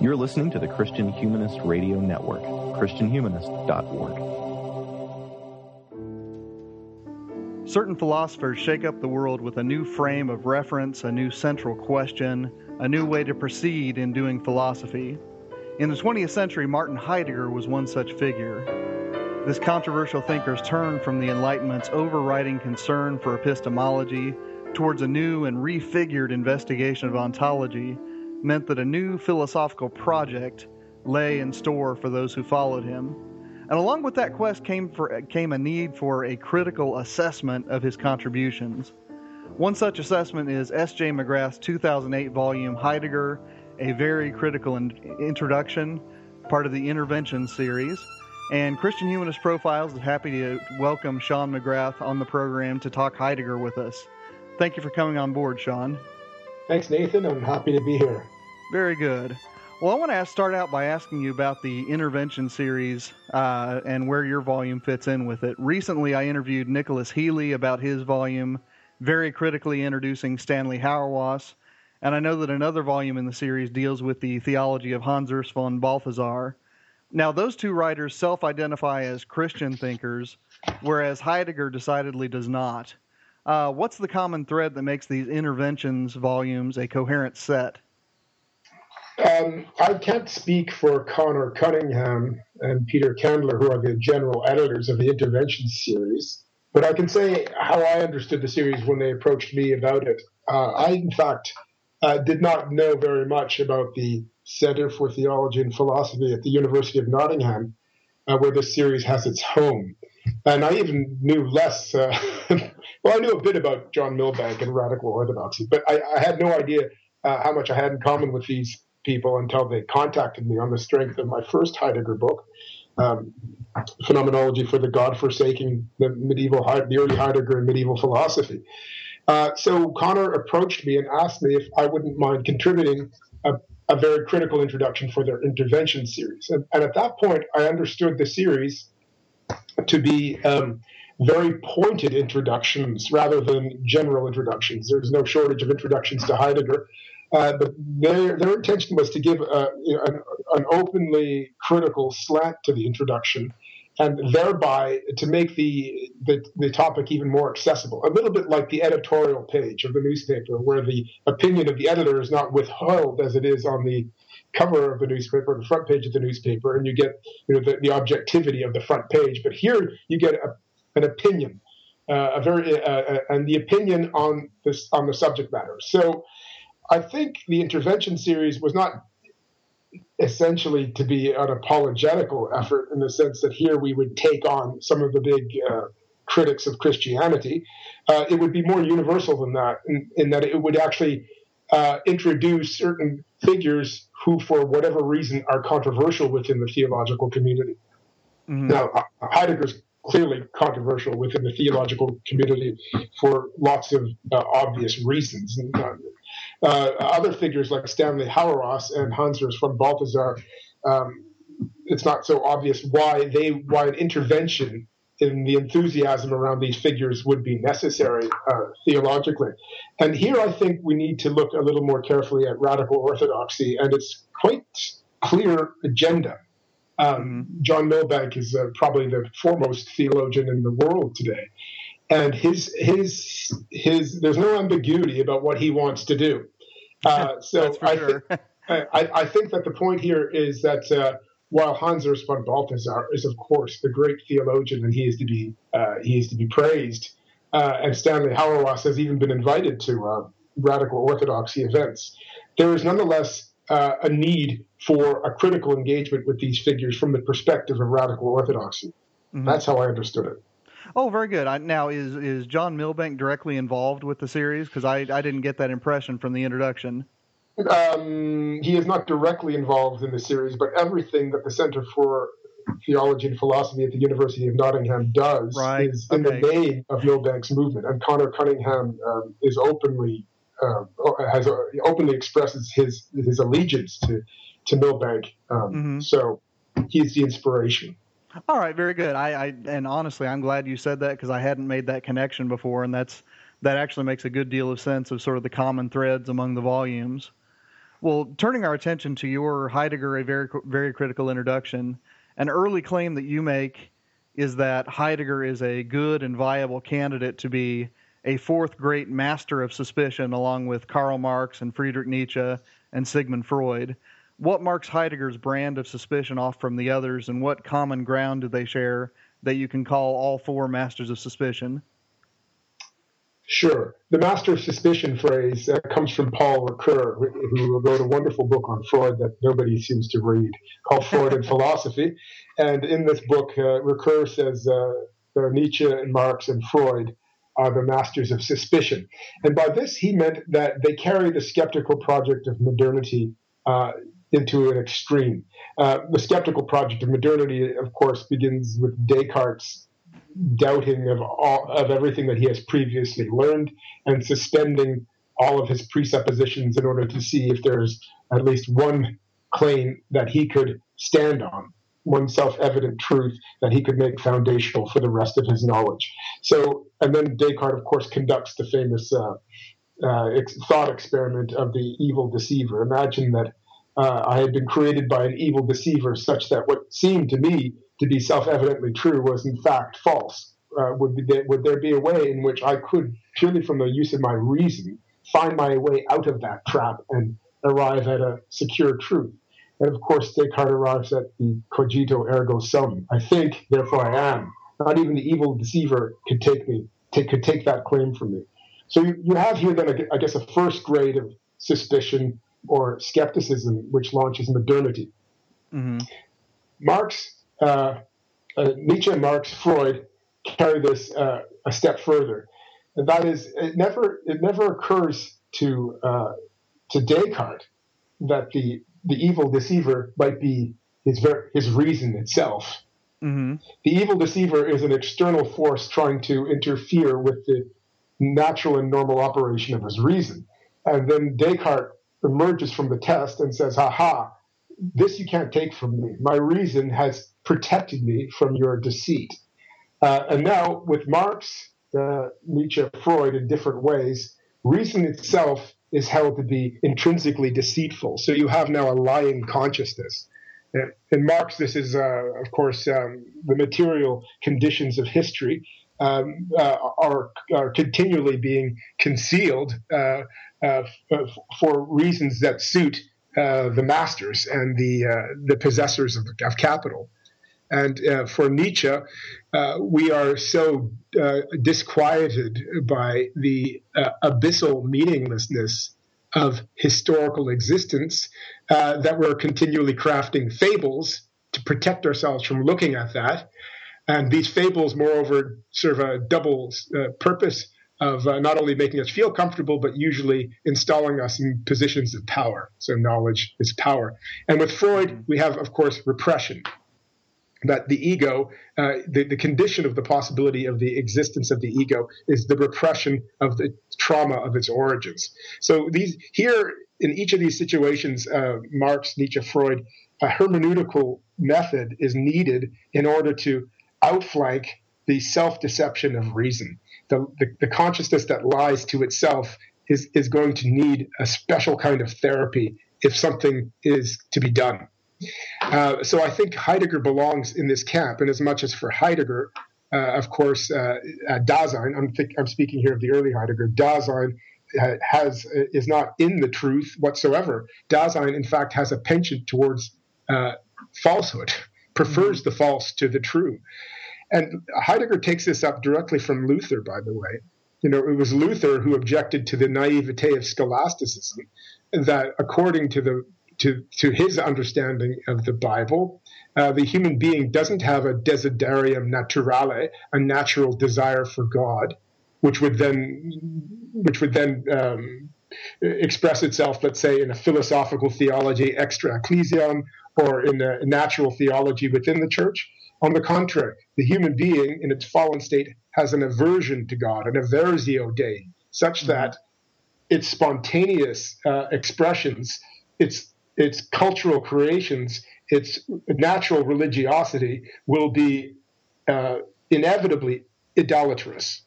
You're listening to the Christian Humanist Radio Network, ChristianHumanist.org. Certain philosophers shake up the world with a new frame of reference, a new central question, a new way to proceed in doing philosophy. In the 20th century, Martin Heidegger was one such figure. This controversial thinker's turn from the Enlightenment's overriding concern for epistemology towards a new and refigured investigation of ontology meant that a new philosophical project lay in store for those who followed him. And along with that quest came, for, came a need for a critical assessment of his contributions. One such assessment is S.J. McGrath's 2008 volume, Heidegger, A Very Critical in- Introduction, part of the Intervention series. And Christian Humanist Profiles is happy to welcome Sean McGrath on the program to talk Heidegger with us. Thank you for coming on board, Sean. Thanks, Nathan. I'm happy to be here. Very good. Well, I want to start out by asking you about the intervention series uh, and where your volume fits in with it. Recently, I interviewed Nicholas Healy about his volume, very critically introducing Stanley Hauerwas, and I know that another volume in the series deals with the theology of Hans Urs von Balthasar. Now, those two writers self identify as Christian thinkers, whereas Heidegger decidedly does not. Uh, what's the common thread that makes these interventions volumes a coherent set? Um, I can't speak for Conor Cunningham and Peter Candler, who are the general editors of the Intervention series, but I can say how I understood the series when they approached me about it. Uh, I, in fact, uh, did not know very much about the Center for Theology and Philosophy at the University of Nottingham, uh, where this series has its home. And I even knew less. Uh, well, I knew a bit about John Milbank and radical orthodoxy, but I, I had no idea uh, how much I had in common with these people until they contacted me on the strength of my first Heidegger book, um, Phenomenology for the God-forsaken the medieval, the early Heidegger and medieval philosophy. Uh, so Conor approached me and asked me if I wouldn't mind contributing a, a very critical introduction for their intervention series. And, and, at that point, I understood the series to be um, very pointed introductions rather than general introductions. There's no shortage of introductions to Heidegger. Uh, but their, their intention was to give a, an, an, openly critical slant to the introduction and thereby to make the, the, the, topic even more accessible. A little bit like the editorial page of the newspaper, where the opinion of the editor is not withheld as it is on the cover of the newspaper, the front page of the newspaper, and you get you know, the, the objectivity of the front page. But here you get a, an opinion. Uh, a very uh, uh and the opinion on this on the subject matter. So I think the intervention series was not essentially to be an apologetical effort in the sense that here we would take on some of the big uh, critics of Christianity. Uh, it would be more universal than that, in, in that it would actually uh, introduce certain figures who, for whatever reason, are controversial within the theological community. Mm-hmm. Now, Heidegger's clearly controversial within the theological community for lots of uh, obvious reasons. And, uh, uh, other figures like Stanley Hauerwas and Hans Urs von Balthasar, um, it's not so obvious why they why an intervention in the enthusiasm around these figures would be necessary uh, theologically. And here I think we need to look a little more carefully at radical orthodoxy and its quite clear agenda. Um, mm-hmm. John Milbank is uh, probably the foremost theologian in the world today and his his his there's no ambiguity about what he wants to do. Uh, so I, sure. think, I, I, think that the point here is that uh, while Hans Urs von Balthasar is of course the great theologian and he is to be uh, he is to be praised, uh, and Stanley Hauerwas has even been invited to uh, radical orthodoxy events, there is nonetheless uh, a need for a critical engagement with these figures from the perspective of radical orthodoxy. Mm-hmm. That's how I understood it. Oh, very good. I, now, is is John Milbank directly involved with the series? Because I I didn't get that impression from the introduction. Um, he is not directly involved in the series, but everything that the Center for Theology and Philosophy at the University of Nottingham does right. is in okay. the name of Milbank's movement. And Conor Cunningham um, is openly uh, has uh, openly expresses his his allegiance to to Milbank. Um, mm-hmm. So he's the inspiration. All right, very good. I, I and honestly, I'm glad you said that because I hadn't made that connection before, and that's that actually makes a good deal of sense of sort of the common threads among the volumes. Well, turning our attention to your Heidegger, a very, very critical introduction, an early claim that you make is that Heidegger is a good and viable candidate to be a fourth great master of suspicion, along with Karl Marx and Friedrich Nietzsche and Sigmund Freud. What marks Heidegger's brand of suspicion off from the others, and what common ground do they share that you can call all four masters of suspicion? Sure. The master of suspicion phrase uh, comes from Paul Ricoeur, who wrote a wonderful book on Freud that nobody seems to read called Freud and Philosophy. And in this book, uh, Ricoeur says uh, Nietzsche and Marx and Freud are the masters of suspicion. And by this, he meant that they carry the skeptical project of modernity uh, into an extreme. Uh, the skeptical project of modernity, of course, begins with Descartes' doubting of all of everything that he has previously learned and suspending all of his presuppositions in order to see if there's at least one claim that he could stand on one self-evident truth that he could make foundational for the rest of his knowledge. So and then descartes of course conducts the famous uh, uh, thought experiment of the evil deceiver. Imagine that uh, i had been created by an evil deceiver such that what seemed to me to be self-evidently true was in fact false. Uh, would, be there, would there be a way in which I could, purely from the use of my reason, find my way out of that trap and arrive at a secure truth? And of course, Descartes arrives at the cogito ergo sum. I think, therefore I am. Not even the evil deceiver could take me, take, could take that claim from me. So you, you have here then, I guess, a first grade of suspicion or skepticism, which launches modernity. Mm-hmm. Marx Nietzsche, Marx, Freud carry this uh, a step further, and that is it never it never occurs to uh, to Descartes that the the evil deceiver might be his ver- his reason itself. Mm-hmm. The evil deceiver is an external force trying to interfere with the natural and normal operation of his reason. And then Descartes emerges from the test and says, "Ha ha! This you can't take from me. My reason has protected me from your deceit. Uh, and now, with Marx, uh, Nietzsche, Freud, in different ways, reason itself is held to be intrinsically deceitful. So you have now a lying consciousness. In Marx, this is, uh, of course, um, the material conditions of history um, uh, are, are continually being concealed uh, uh, for reasons that suit the masters and the, the possessors of, of capital. And uh, for Nietzsche, uh, we are so uh, disquieted by the uh, abyssal meaninglessness of historical existence uh, that we're continually crafting fables to protect ourselves from looking at that. And these fables, moreover, serve a double uh, purpose of not only making us feel comfortable, but usually installing us in positions of power. So knowledge is power. And with Freud, we have, of course, repression that the ego, uh, the, the condition of the possibility of the existence of the ego is the repression of the trauma of its origins. So these here in each of these situations, uh, Marx, Nietzsche, Freud, a hermeneutical method is needed in order to outflank the self-deception of reason. The, the, the consciousness that lies to itself is, is going to need a special kind of therapy if something is to be done. Uh, so I think Heidegger belongs in this camp, and as much as for Heidegger, uh, of course, uh, Dasein, I'm, think, I'm, speaking here of the early Heidegger, Dasein uh, has is not in the truth whatsoever. Dasein, in fact, has a penchant towards uh, falsehood, prefers mm-hmm. the false to the true. And Heidegger takes this up directly from Luther, by the way. You know, it was Luther who objected to the naivete of scholasticism, that according to the to, to his understanding of the Bible, uh, the human being doesn't have a desiderium naturale, a natural desire for God, which would then, which would then um, express itself, let's say, in a philosophical theology extra ecclesiam or in a natural theology within the church. On the contrary, the human being in its fallen state has an aversion to God, an aversio Dei, such that its spontaneous uh, expressions, its its cultural creations, its natural religiosity will be uh, inevitably idolatrous.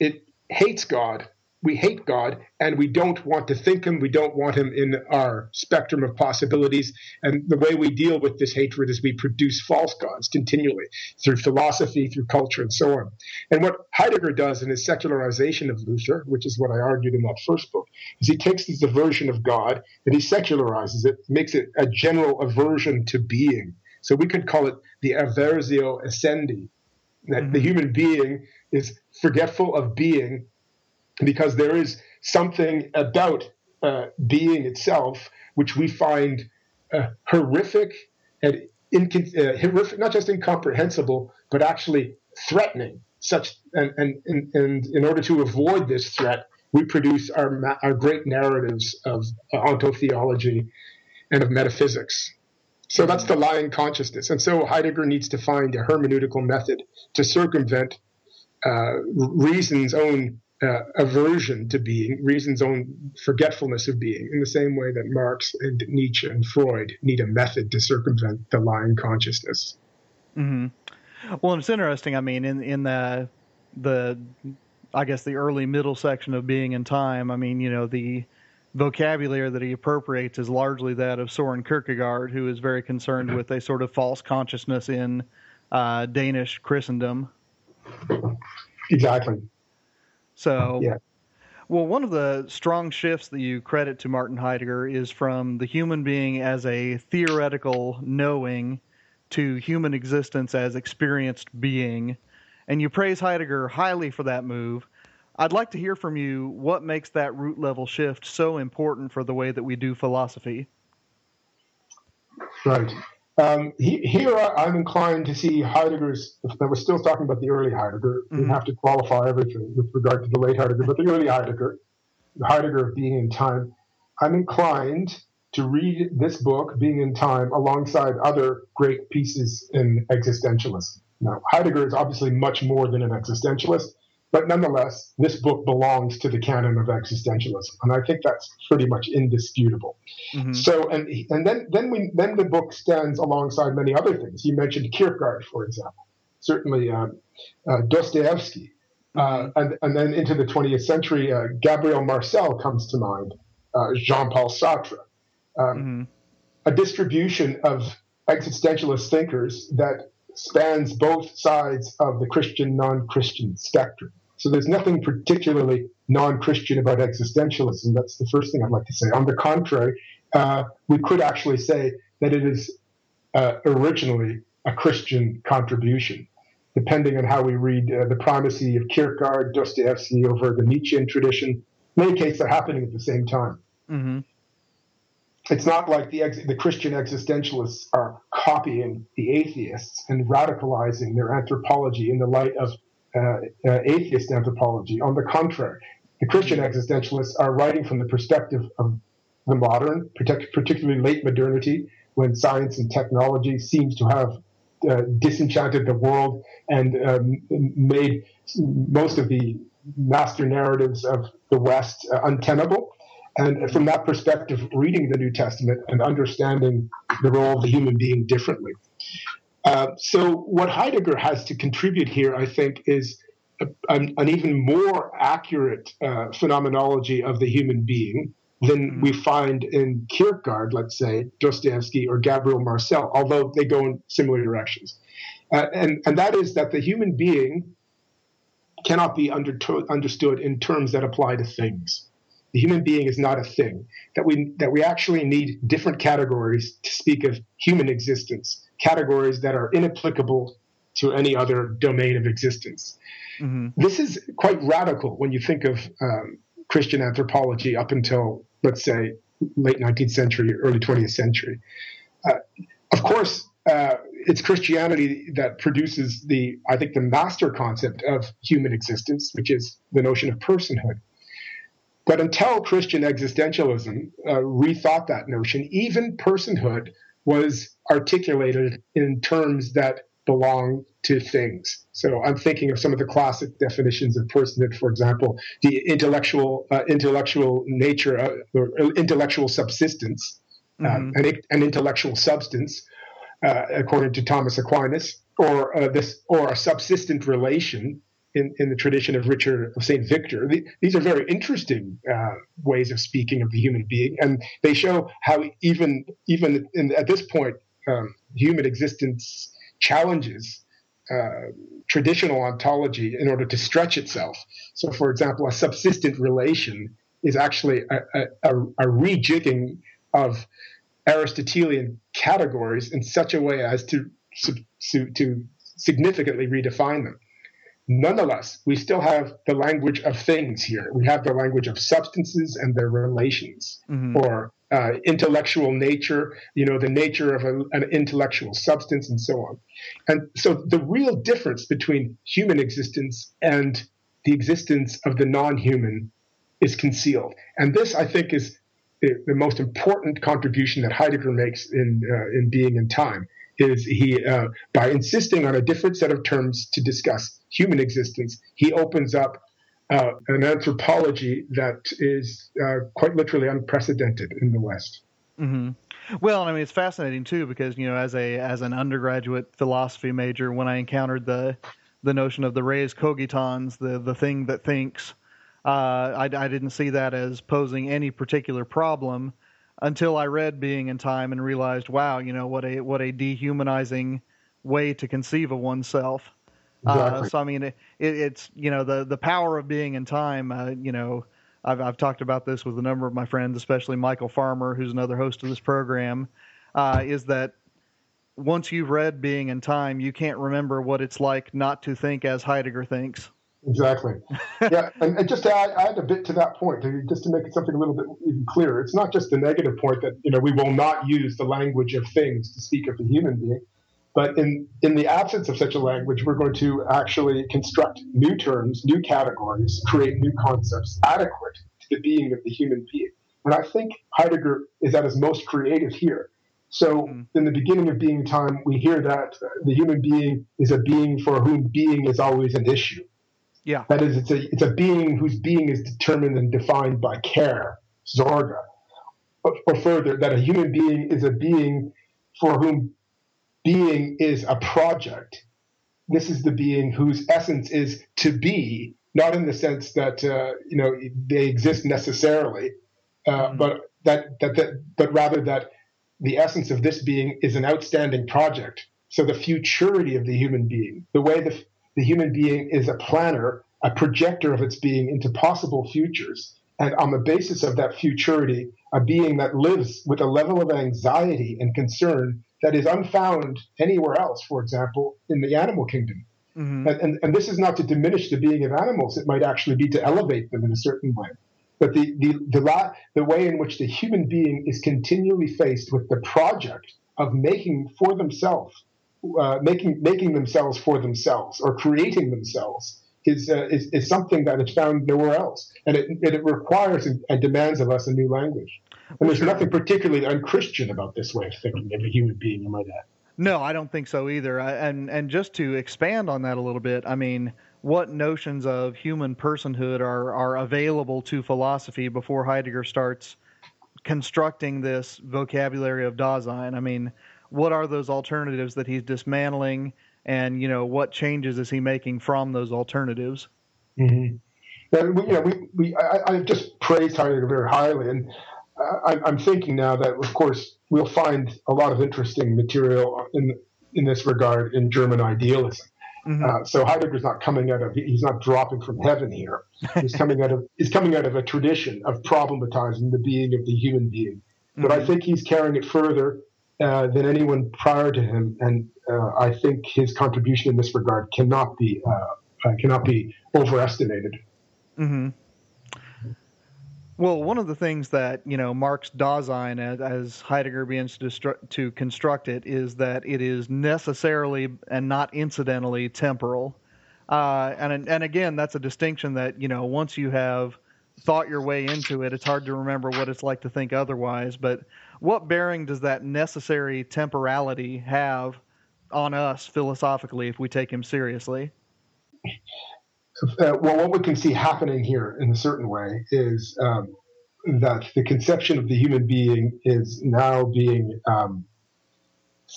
It hates God we hate God and we don't want to think him. We don't want him in our spectrum of possibilities. And the way we deal with this hatred is we produce false gods continually through philosophy, through culture, and so on. And what Heidegger does in his secularization of Luther, which is what I argued in that first book, is he takes this aversion of God and he secularizes it, makes it a general aversion to being. So we could call it the aversio essendi, that mm-hmm. the human being is forgetful of being because there is something about uh, being itself which we find uh, horrific and incon- uh, horrific, not just incomprehensible, but actually threatening. Such and, and, and, in order to avoid this threat, we produce our our great narratives of uh, ontotheology and of metaphysics. So that's the lying consciousness. And so Heidegger needs to find a hermeneutical method to circumvent uh, reason's own uh, aversion to being, reason's own forgetfulness of being, in the same way that Marx and Nietzsche and Freud need a method to circumvent the lying consciousness. Mm-hmm. Well, it's interesting. I mean, in in the the I guess the early middle section of Being and Time. I mean, you know, the vocabulary that he appropriates is largely that of Soren Kierkegaard, who is very concerned mm-hmm. with a sort of false consciousness in uh, Danish Christendom. Exactly. So, yeah. Well, one of the strong shifts that you credit to Martin Heidegger is from the human being as a theoretical knowing to human existence as experienced being. And you praise Heidegger highly for that move. I'd like to hear from you what makes that root level shift so important for the way that we do philosophy. Right. Um, he, here I'm inclined to see Heidegger's, if we're still talking about the early Heidegger, mm-hmm. we have to qualify everything with regard to the late Heidegger, but the early Heidegger, the Heidegger of being and time, I'm inclined to read this book, Being and Time, alongside other great pieces in existentialism. Now, Heidegger is obviously much more than an existentialist. But nonetheless, this book belongs to the canon of existentialism, and I think that's pretty much indisputable. Mm-hmm. So, and and then then we then the book stands alongside many other things. You mentioned Kierkegaard, for example, certainly um, uh, Dostoevsky, uh, mm-hmm. and and then into the 20th century, uh, Gabriel Marcel comes to mind, uh, Jean-Paul Sartre, um, mm-hmm. a distribution of existentialist thinkers that spans both sides of the Christian non-Christian spectrum. So there's nothing particularly non-Christian about existentialism. That's the first thing I'd like to say. On the contrary, uh, we could actually say that it is uh, originally a Christian contribution, depending on how we read uh, the primacy of Kierkegaard, Dostoevsky over the Nietzschean tradition. In many cases, they're happening at the same time. Mm-hmm. It's not like the, ex- the Christian existentialists are copying the atheists and radicalizing their anthropology in the light of uh, uh, atheist anthropology. On the contrary, the Christian existentialists are writing from the perspective of the modern, particularly late modernity, when science and technology seems to have uh, disenchanted the world and um, made most of the master narratives of the West uh, untenable. And from that perspective, reading the New Testament and understanding the role of the human being differently. Uh, so, what Heidegger has to contribute here, I think, is a, an, an, even more accurate uh, phenomenology of the human being than mm-hmm. we find in Kierkegaard, let's say, Dostoevsky, or Gabriel Marcel, although they go in similar directions. Uh, and, and that is that the human being cannot be underto- understood in terms that apply to things. The human being is not a thing. That we that we actually need different categories to speak of human existence categories that are inapplicable to any other domain of existence. Mm-hmm. This is quite radical when you think of um, Christian anthropology up until, let's say, late 19th century, early 20th century. Uh, of course, uh, it's Christianity that produces the, I think, the master concept of human existence, which is the notion of personhood. But until Christian existentialism uh, rethought that notion, even personhood was articulated in terms that belong to things. So I'm thinking of some of the classic definitions of personhood, for example, the intellectual uh, intellectual nature, uh, or intellectual subsistence, uh, mm-hmm. an, an, intellectual substance, uh, according to Thomas Aquinas, or uh, this or a subsistent relation in, in the tradition of Richard of Saint Victor. The, these are very interesting uh, ways of speaking of the human being, and they show how even even in, at this point, um, human existence challenges uh, traditional ontology in order to stretch itself. So, for example, a subsistent relation is actually a, a, a rejigging of Aristotelian categories in such a way as to, to significantly redefine them. Nonetheless, we still have the language of things here. We have the language of substances and their relations, mm-hmm. or uh, intellectual nature, you know, the nature of a, an intellectual substance, and so on. And so, the real difference between human existence and the existence of the non-human is concealed. And this, I think, is the, the most important contribution that Heidegger makes in uh, in Being and Time is he uh, by insisting on a different set of terms to discuss human existence, he opens up uh, an anthropology that is uh, quite literally unprecedented in the West. Mm-hmm. Well, I mean, it's fascinating too because you know, as a as an undergraduate philosophy major, when I encountered the the notion of the res cogitans, the the thing that thinks, uh, I, I didn't see that as posing any particular problem until I read Being and Time and realized, wow, you know what a what a dehumanizing way to conceive of oneself. Uh, exactly. Uh, so I mean, it, it's you know the the power of being and time. Uh, you know, I've I've talked about this with a number of my friends, especially Michael Farmer, who's another host of this program. Uh, is that once you've read Being and Time, you can't remember what it's like not to think as Heidegger thinks. Exactly. yeah, and, and, just to add, add, a bit to that point, just to make it something a little bit even clearer, it's not just the negative point that you know we will not use the language of things to speak of the human being, but in in the absence of such a language, we're going to actually construct new terms, new categories, create new concepts adequate to the being of the human being. And I think Heidegger is at his most creative here. So, mm. in the beginning of being time, we hear that the human being is a being for whom being is always an issue yeah. That is, it's a it's a being whose being is determined and defined by care, Sorge. Or, or further, that a human being is a being for whom being is a project. This is the being whose essence is to be, not in the sense that uh, you know they exist necessarily, uh, mm-hmm. but that, that that but rather that the essence of this being is an outstanding project. So the futurity of the human being, the way the the human being is a planner, a projector of its being into possible futures. And on the basis of that futurity, a being that lives with a level of anxiety and concern that is unfound anywhere else, for example, in the animal kingdom. Mm-hmm. And, and, and, this is not to diminish the being of animals, it might actually be to elevate them in a certain way. But the, the, the, the way in which the human being is continually faced with the project of making for themselves uh, making making themselves for themselves or creating themselves is, uh, is, is something that is found nowhere else, and it, it requires and demands of us a new language. And there's nothing particularly unchristian about this way of thinking of a human being, you might add. No, I don't think so either. I, and and just to expand on that a little bit, I mean, what notions of human personhood are are available to philosophy before Heidegger starts constructing this vocabulary of Dasein? I mean, what are those alternatives that he's dismantling, and you know what changes is he making from those alternatives? Mm-hmm. Yeah, we, you know, we, we I, I just praised Heidegger very highly, and I, I'm thinking now that of course we'll find a lot of interesting material in in this regard in German idealism. Mm-hmm. Uh, so Heidegger's not coming out of he's not dropping from heaven here. He's coming out of he's coming out of a tradition of problematizing the being of the human being. But mm-hmm. I think he's carrying it further uh, than anyone prior to him, and uh, I think his contribution in this regard cannot be uh, uh cannot be overestimated. Mm-hmm. Well, one of the things that you know marks Dasein as, Heidegger begins to, to construct it is that it is necessarily and not incidentally temporal, uh, and and again that's a distinction that you know once you have thought your way into it, it's hard to remember what it's like to think otherwise. But what bearing does that necessary temporality have on us philosophically if we take him seriously? Uh, well, what we can see happening here in a certain way is um, that the conception of the human being is now being um,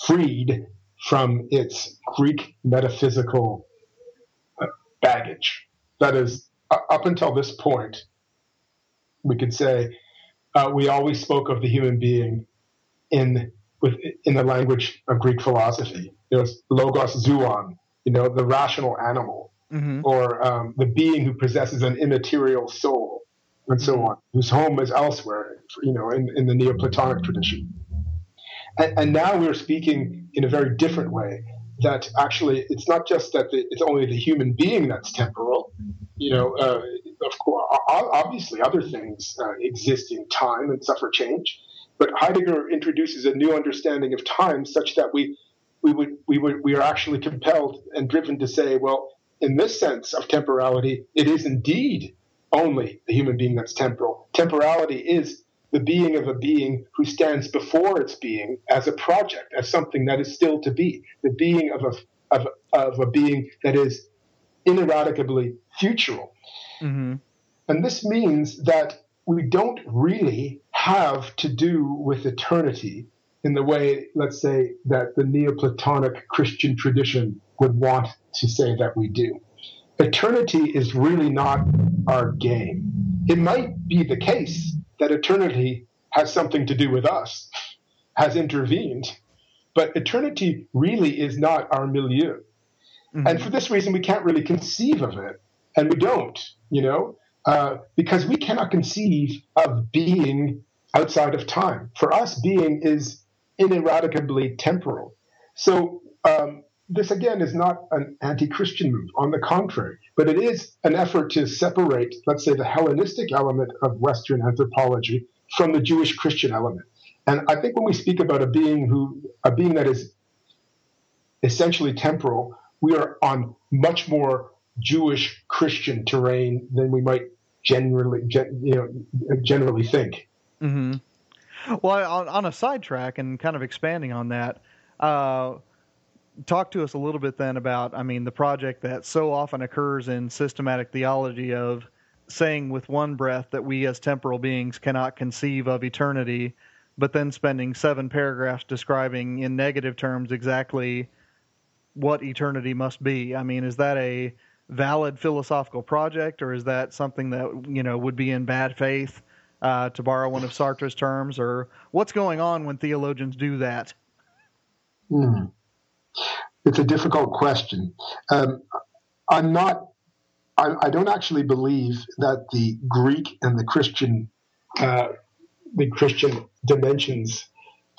freed from its Greek metaphysical uh, baggage. That is, up until this point, we could say uh, we always spoke of the human being in with in the language of Greek philosophy. There's logos zoon, you know, the rational animal, mm-hmm. or um, the being who possesses an immaterial soul, and so mm-hmm. on, whose home is elsewhere, you know, in, in the Neoplatonic tradition. And, and now we're speaking in a very different way. That actually, it's not just that the, it's only the human being that's temporal. You know, uh, of course, obviously, other things uh, exist in time and suffer change. But Heidegger introduces a new understanding of time, such that we we would we would we are actually compelled and driven to say, well, in this sense of temporality, it is indeed only the human being that's temporal. Temporality is the being of a being who stands before its being as a project, as something that is still to be, the being of a, of, of a being that is ineradicably futural. Mm-hmm. And this means that we don't really have to do with eternity in the way, let's say, that the Neoplatonic Christian tradition would want to say that we do. Eternity is really not our game. It might be the case that eternity has something to do with us, has intervened. But eternity really is not our milieu. Mm-hmm. And for this reason, we can't really conceive of it. And we don't, you know, uh, because we cannot conceive of being outside of time. For us, being is ineradicably temporal. So, um, this again is not an anti Christian move, on the contrary, but it is an effort to separate, let's say, the Hellenistic element of Western anthropology from the Jewish Christian element. And I think when we speak about a being who, a being that is essentially temporal, we are on much more Jewish Christian terrain than we might generally, you know, generally think. Mm-hmm. Well, on, on a sidetrack and kind of expanding on that, uh, talk to us a little bit then about, I mean, the project that so often occurs in systematic theology of saying with one breath that we as temporal beings cannot conceive of eternity, but then spending seven paragraphs describing in negative terms exactly what eternity must be. I mean, is that a valid philosophical project, or is that something that you know would be in bad faith, uh, to borrow one of Sartre's terms, or what's going on when theologians do that? Hmm. It's a difficult question. Um, I'm not. I, I, don't actually believe that the Greek and the Christian, uh, the Christian dimensions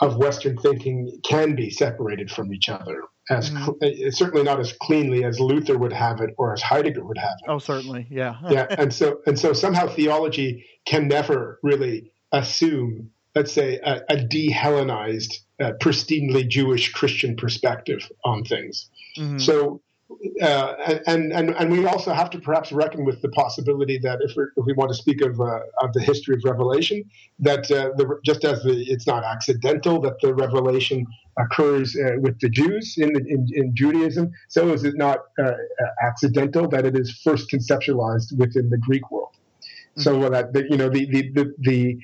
of Western thinking can be separated from each other. As mm-hmm. cl- certainly not as cleanly as Luther would have it or as Heidegger would have it. Oh, certainly, yeah, yeah. And so and so somehow theology can never really assume, let's say, a, a de-Hellenized uh, pristinely Jewish Christian perspective on things. Mm-hmm. So, uh, and, and and we also have to perhaps reckon with the possibility that if, if we want to speak of uh, of the history of revelation, that uh, the, just as the, it's not accidental that the revelation occurs uh, with the Jews in, the, in, in Judaism, so is it not uh, accidental that it is first conceptualized within the Greek world. Mm-hmm. So that you know the the, the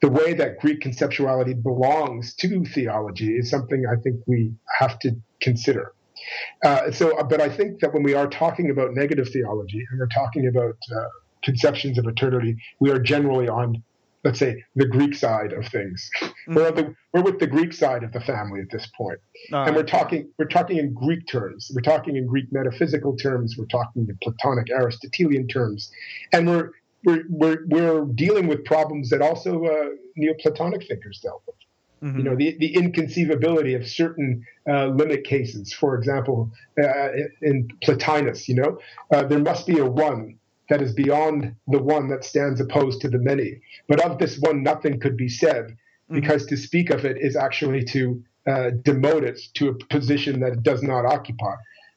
the way that Greek conceptuality belongs to theology is something I think we have to consider. Uh, so, uh, but I think that when we are talking about negative theology and we're talking about uh, conceptions of eternity, we are generally on, let's say, the Greek side of things. Mm-hmm. We're, the, we're, with the Greek side of the family at this point, uh, and we're talking we're talking in Greek terms. We're talking in Greek metaphysical terms. We're talking in Platonic Aristotelian terms, and we're we're, we're, we're dealing with problems that also uh, Neoplatonic thinkers dealt with. Mm-hmm. You know, the, the inconceivability of certain uh, limit cases. For example, uh, in Plotinus, you know, uh, there must be a one that is beyond the one that stands opposed to the many. But of this one, nothing could be said, mm-hmm. because to speak of it is actually to uh, demote it to a position that it does not occupy.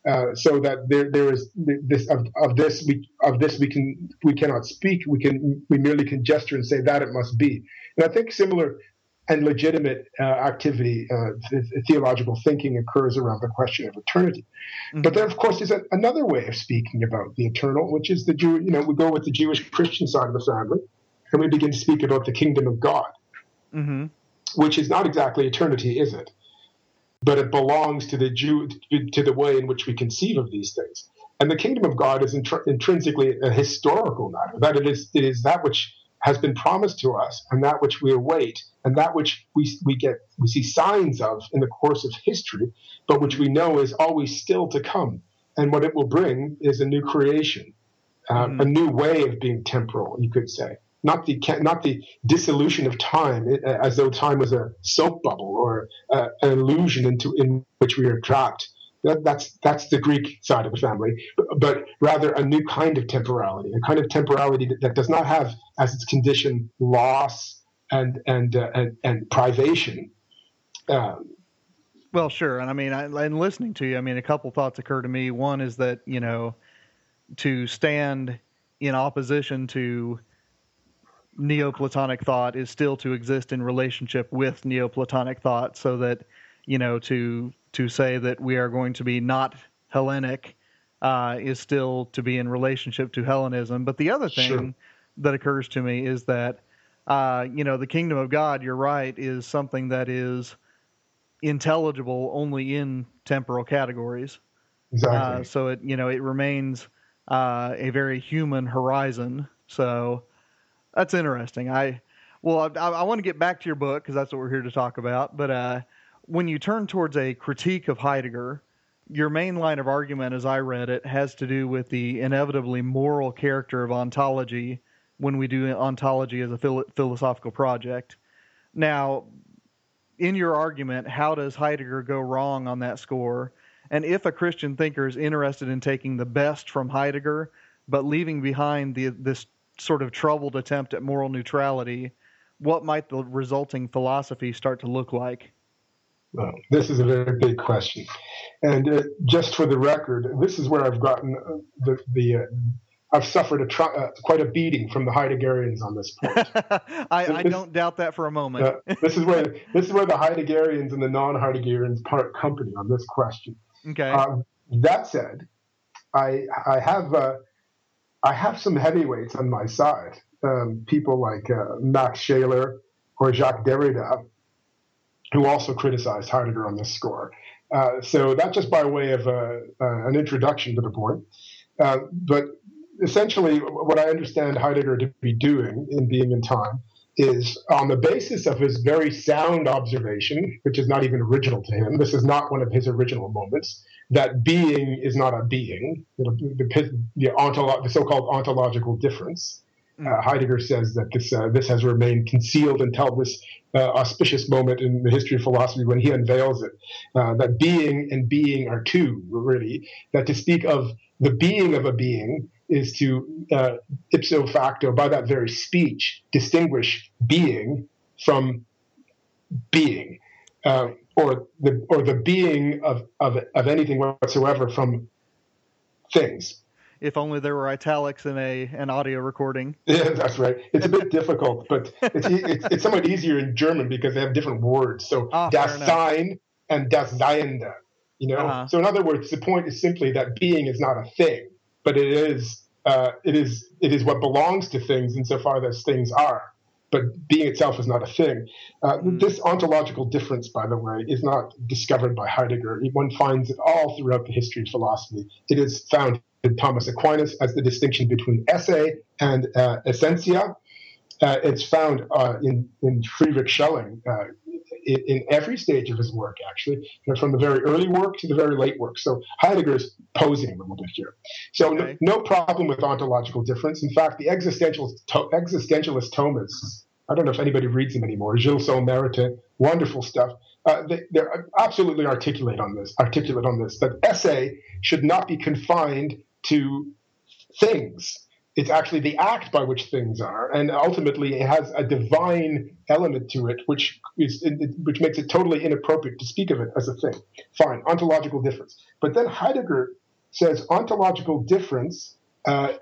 Uh, so that there there is this of, of this we of this we can we cannot speak we can we merely can gesture and say that it must be and I think similar and legitimate uh, activity uh, th- theological thinking occurs around the question of eternity mm-hmm. but there of course is a, another way of speaking about the eternal which is the Jew you know we go with the Jewish Christian side of the family and we begin to speak about the kingdom of God mm-hmm. which is not exactly eternity is it but it belongs to the Jew to the way in which we conceive of these things. And the kingdom of God is intr- intrinsically a historical matter, that it is, it is that which has been promised to us and that which we await and that which we, we get we see signs of in the course of history but which we know is always still to come. And what it will bring is a new creation uh, mm. a new way of being temporal you could say. Not the not the dissolution of time as though time was a soap bubble or uh, an illusion into in which we are trapped. That, that's that's the Greek side of the family, but, but, rather a new kind of temporality, a kind of temporality that, that does not have as its condition loss and and uh, and, and, privation. Um, well, sure, and I mean, I, and listening to you, I mean, a couple thoughts occur to me. One is that you know, to stand in opposition to Neoplatonic thought is still to exist in relationship with Neoplatonic thought, so that you know to to say that we are going to be not Hellenic uh, is still to be in relationship to Hellenism. But the other thing sure. that occurs to me is that, uh, you know, the kingdom of God, you're right, is something that is intelligible only in temporal categories. Exactly. Uh, so it, you know, it remains uh, a very human horizon. So that's interesting. I, well, I, I want to get back to your book because that's what we're here to talk about. But uh, when you turn towards a critique of Heidegger, your main line of argument, as I read it, has to do with the inevitably moral character of ontology when we do ontology as a philo- philosophical project. Now, in your argument, how does Heidegger go wrong on that score? And if a Christian thinker is interested in taking the best from Heidegger, but leaving behind the, this sort of troubled attempt at moral neutrality, what might the resulting philosophy start to look like? Well, this is a very big question. And uh, just for the record, this is where I've gotten uh, the, the uh, I've suffered a uh, quite a beating from the Heideggerians on this point. I, this, I, don't doubt that for a moment. Uh, this is where this is where the Heideggerians and the non-Heideggerians part company on this question. Okay. Um, that said, I I have uh, I have some heavyweights on my side. Um, people like Max Scheler or Jacques Derrida, who also criticized Heidegger on this score. Uh, so that's just by way of uh, uh, an introduction to the point. Uh, but essentially, what I understand Heidegger to be doing in Being and Time is on the basis of his very sound observation, which is not even original to him. This is not one of his original moments. That being is not a being. The, the, the, ontolo- the so-called ontological difference. Uh, Heidegger says that this uh, this has remained concealed until this uh, auspicious moment in the history of philosophy when he unveils it. Uh, that being and being are two, really. That to speak of the being of a being is to uh, ipso facto, by that very speech, distinguish being from being, uh, or the or the being of of of anything whatsoever from things if only there were italics in a an audio recording. Yeah, that's right. It's a bit difficult, but it's, it's, it's somewhat easier in German because they have different words. So oh, das Sein and das Seiende. You know. Uh-huh. So in other words, the point is simply that being is not a thing, but it is uh, it is it is what belongs to things insofar as things are. But being itself is not a thing. Uh, mm. This ontological difference, by the way, is not discovered by Heidegger. One finds it all throughout the history of philosophy. It is found in Thomas Aquinas as the distinction between esse and uh, essentia. Uh, it's found uh, in, in Friedrich Schelling uh, in, in, every stage of his work, actually, from the very early work to the very late work. So Heidegger is posing a little bit here. So okay. no, no, problem with ontological difference. In fact, the existentialist, existentialist Thomists, I don't know if anybody reads them anymore, Gilson wonderful stuff. Uh, they, are absolutely articulate on this, articulate on this, that esse should not be confined to things. It's actually the act by which things are, and ultimately it has a divine element to it, which is which makes it totally inappropriate to speak of it as a thing. Fine, ontological difference. But then Heidegger says ontological difference uh,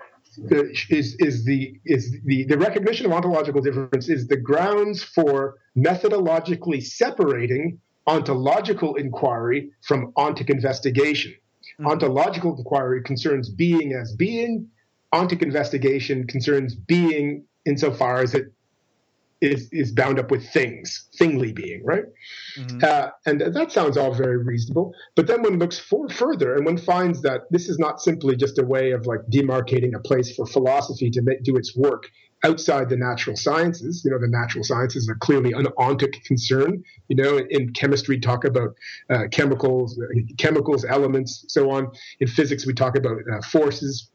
is is the is the the recognition of ontological difference is the grounds for methodologically separating ontological inquiry from ontic investigation. Mm-hmm. Ontological inquiry concerns being as being. Ontic investigation concerns being insofar as it is is bound up with things, thingly being, right? Mm-hmm. Uh, and that sounds all very reasonable. But then one looks for further and one finds that this is not simply just a way of like demarcating a place for philosophy to make, do its work outside the natural sciences. You know, the natural sciences are clearly an ontic concern. You know, in, in chemistry, talk about uh, chemicals, uh, chemicals, elements, so on. In physics, we talk about uh, forces.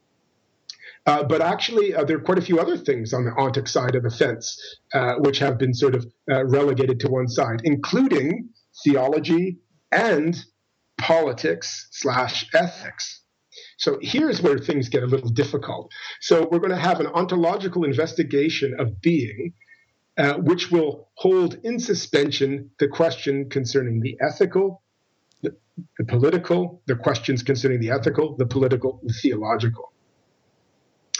Uh, but actually, uh, there are quite a few other things on the ontic side of the fence, uh, which have been sort of relegated to one side, including theology and politics slash ethics. So here's where things get a little difficult. So we're going to have an ontological investigation of being, uh, which will hold in suspension the question concerning the ethical, the, the political, the questions concerning the ethical, the political, the theological.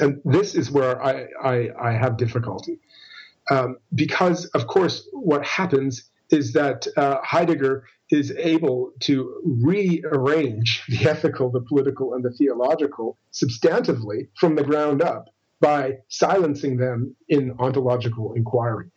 And this is where I, I, I have difficulty. Um, because, of course, what happens is that uh, Heidegger is able to rearrange the ethical, the political, and the theological substantively from the ground up by silencing them in ontological inquiry.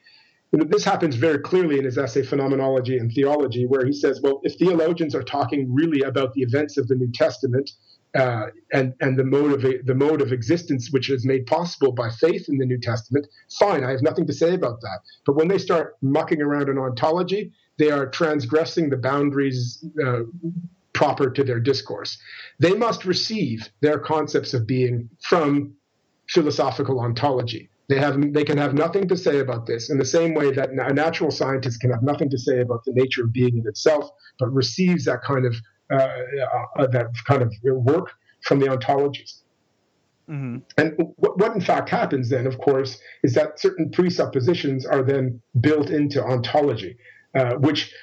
Know, this happens very clearly in his essay Phenomenology and Theology, where he says, well, if theologians are talking really about the events of the New Testament, uh, and and the mode of the mode of existence which is made possible by faith in the New Testament, fine, I have nothing to say about that. But when they start mucking around in ontology, they are transgressing the boundaries uh, proper to their discourse. They must receive their concepts of being from philosophical ontology. They have they can have nothing to say about this in the same way that a natural scientist can have nothing to say about the nature of being in itself, but receives that kind of that kind of work from the ontologist. Mm-hmm. And what, what, in fact happens then, of course, is that certain presuppositions are then built into ontology, uh, which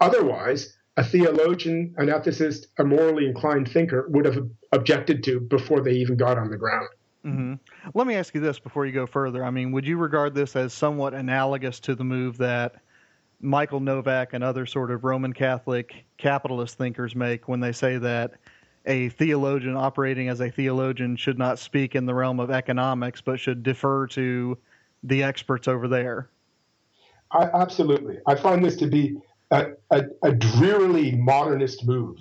otherwise a theologian, an ethicist, a morally inclined thinker would have objected to before they even got on the ground. Mm-hmm. Let me ask you this before you go further. I mean, would you regard this as somewhat analogous to the move that Michael Novak and other sort of Roman Catholic capitalist thinkers make when they say that a theologian operating as a theologian should not speak in the realm of economics, but should defer to the experts over there. I, absolutely. I find this to be a, a, a drearily modernist move.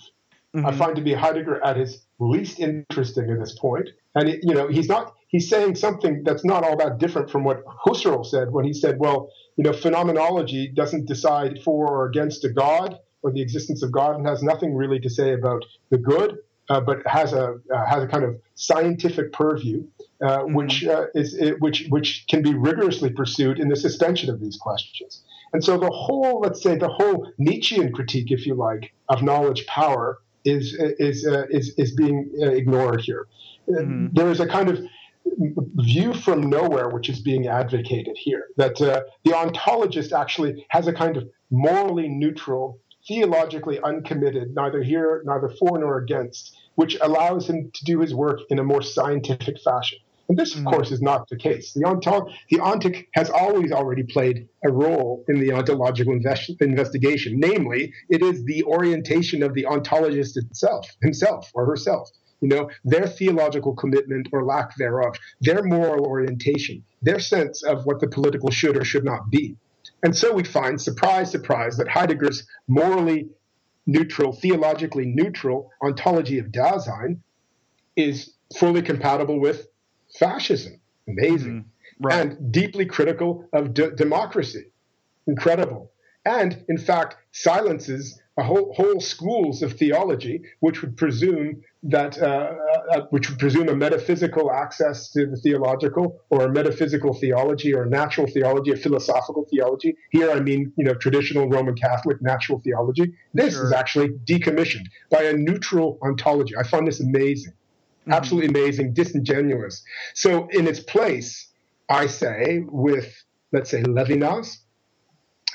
Mm-hmm. I find to be Heidegger at his least interesting at this point. And, it, you know, he's not, he's saying something that's not all that different from what Husserl said when he said, well, you know, phenomenology doesn't decide for or against a God or the existence of God and has nothing really to say about the good, uh, but has a uh, has a kind of scientific purview, uh, mm-hmm. which uh, is which which can be rigorously pursued in the suspension of these questions. And so the whole, let's say, the whole Nietzschean critique, if you like, of knowledge power is is uh, is is being uh, ignored here. Mm-hmm. There is a kind of view from nowhere which is being advocated here. That uh, the ontologist actually has a kind of morally neutral, theologically uncommitted, neither here, neither for nor against, which allows him to do his work in a more scientific fashion. And this, of mm. course, is not the case. The, ontol- the ontic has always already played a role in the ontological invest- investigation. Namely, it is the orientation of the ontologist itself, himself or herself you know, their theological commitment or lack thereof, their moral orientation, their sense of what the political should or should not be. And so we find, surprise, surprise, that Heidegger's morally neutral, theologically neutral ontology of Dasein is fully compatible with fascism. Amazing. Mm, right. And deeply critical of d- democracy. Incredible. And in fact, silences a whole, whole schools of theology which would presume that uh, uh, uh, which would presume a metaphysical access to the theological or a metaphysical theology or a natural theology, a philosophical theology. Here I mean, you know, traditional Roman Catholic natural theology. This sure. is actually decommissioned by a neutral ontology. I find this amazing. Mm-hmm. Absolutely amazing, disingenuous. So in its place, I say with let's say Levinas,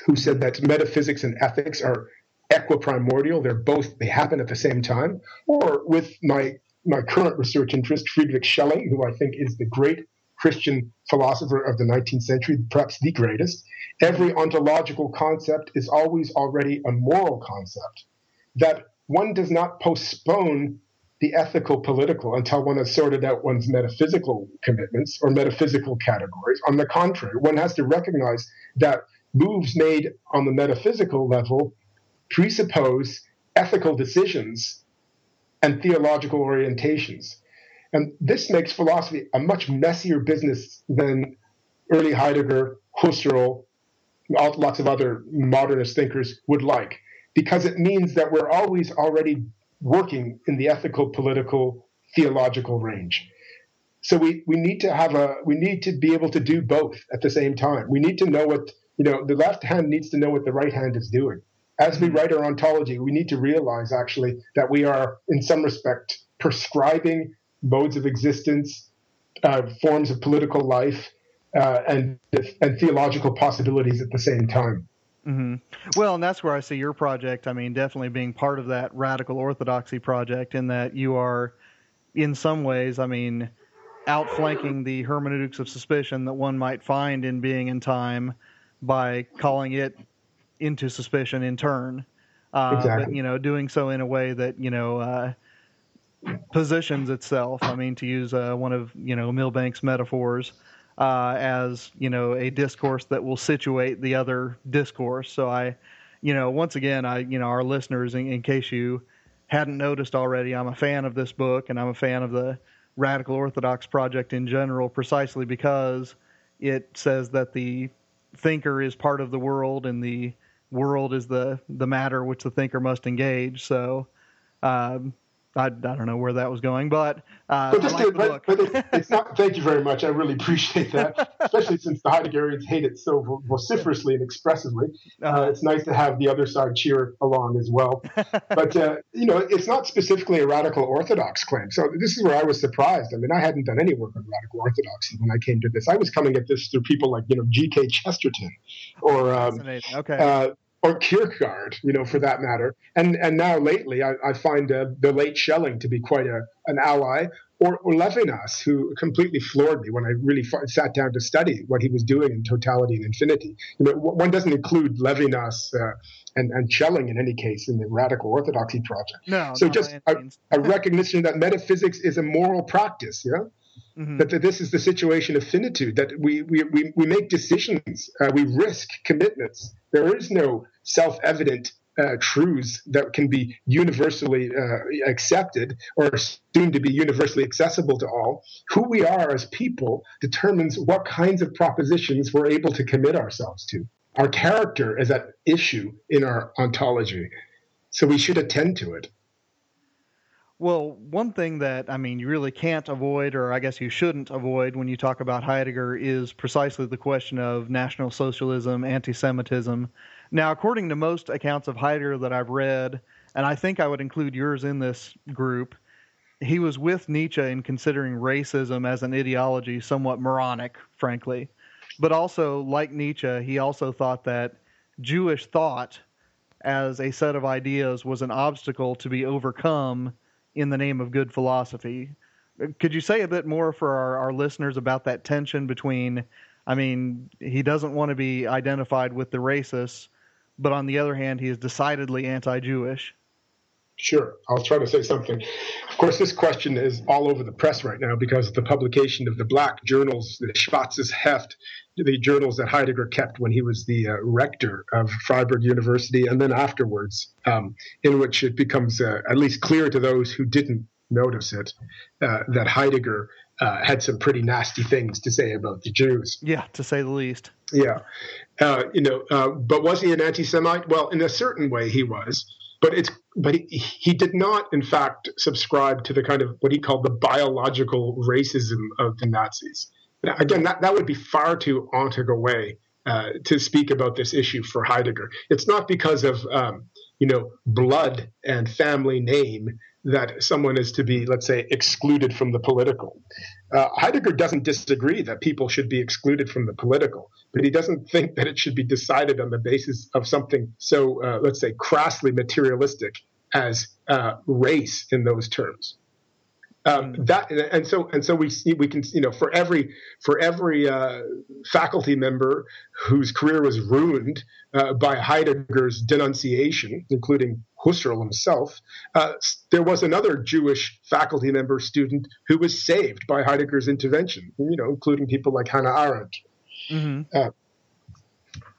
who said that metaphysics and ethics are equiprimordial. They're both, they happen at the same time. Or with my, my current research interest, Friedrich Schelling, who I think is the great Christian philosopher of the 19th century, perhaps the greatest. Every ontological concept is always already a moral concept. That one does not postpone the ethical political until one has sorted out one's metaphysical commitments or metaphysical categories. On the contrary, one has to recognize that moves made on the metaphysical level presuppose ethical decisions and theological orientations. And this makes philosophy a much messier business than early Heidegger, Husserl, lots of other modernist thinkers would like, because it means that we're always already working in the ethical, political, theological range. So we, we need to have a we need to be able to do both at the same time. We need to know what you know the left hand needs to know what the right hand is doing. As we write our ontology, we need to realize actually that we are in some respect prescribing modes of existence, uh, forms of political life, uh, and and theological possibilities at the same time. Mm-hmm. Well, and that's where I see your project. I mean, definitely being part of that radical orthodoxy project, in that you are, in some ways, I mean, outflanking the hermeneutics of suspicion that one might find in being and time by calling it into suspicion in turn. Uh, exactly. But you know, doing so in a way that you know uh, positions itself. I mean, to use uh, one of you know Milbank's metaphors, uh, as you know a discourse that will situate the other discourse. So I, you know, once again, I you know our listeners, in, in case you hadn't noticed already, I'm a fan of this book and I'm a fan of the Radical Orthodox Project in general, precisely because it says that the thinker is part of the world and the world is the the matter which the thinker must engage. So. Um, I, I don't know where that was going, but, uh, but, like but, but it's, it's, not. Thank you very much. I really appreciate that, especially since the Heideggerians hate it so vociferously and expressively. Uh, it's nice to have the other side cheer along as well. but uh, you know, it's not specifically a radical Orthodox claim. So this is where I was surprised. I mean, I hadn't done any work on radical Orthodoxy when I came to this. I was coming at this through people like you know G.K. Chesterton or um, okay uh, or Kierkegaard, you know, for that matter. And and now lately, I, I find uh, the late Schelling to be quite a an ally, or, or Levinas, who completely floored me when I really f- sat down to study what he was doing in Totality and Infinity. You know, one doesn't include Levinas uh, and, and Schelling in any case in the Radical Orthodoxy project. No, so just a, a recognition that metaphysics is a moral practice, you know? Mm-hmm. That, that, this is the situation of finitude, that we, we, we, we make decisions, uh, we risk commitments. There is no self evident uh, truths that can be universally uh, accepted or soon to be universally accessible to all. Who we are as people determines what kinds of propositions we're able to commit ourselves to. Our character is at issue in our ontology, so we should attend to it. Well, one thing that I mean you really can't avoid, or I guess you shouldn't avoid, when you talk about Heidegger, is precisely the question of National Socialism, anti-Semitism. Now, according to most accounts of Heidegger that I've read, and I think I would include yours in this group, he was with Nietzsche in considering racism as an ideology somewhat moronic, frankly. But also, like Nietzsche, he also thought that Jewish thought as a set of ideas was an obstacle to be overcome in the name of good philosophy. Could you say a bit more for our, our listeners about that tension between, I mean, he doesn't want to be identified with the racists, but on the other hand, he is decidedly anti Jewish? Sure, I'll try to say something. Of course, this question is all over the press right now because of the publication of the black journals, the Schwarze Hefte, the journals that Heidegger kept when he was the uh, rector of Freiburg University, and then afterwards, um, in which it becomes uh, at least clear to those who didn't notice it uh, that Heidegger uh, had some pretty nasty things to say about the Jews. Yeah, to say the least. Yeah, uh, you know, uh, but was he an anti-Semite? Well, in a certain way, he was. But it's but he, he did not, in fact, subscribe to the kind of what he called the biological racism of the Nazis. Now, again, that, that would be far too ontic a way uh, to speak about this issue for Heidegger. It's not because of um, you know blood and family name that someone is to be, let's say, excluded from the political. Uh, Heidegger doesn't disagree that people should be excluded from the political, but he doesn't think that it should be decided on the basis of something so, uh, let's say, crassly materialistic as uh, race in those terms. Um, mm. that and so and so we see we can you know for every for every uh, faculty member whose career was ruined uh, by Heidegger's denunciation, including Husserl himself, uh, there was another Jewish faculty member student who was saved by Heidegger's intervention, you know, including people like Hannah Arendt. Mm-hmm. Uh,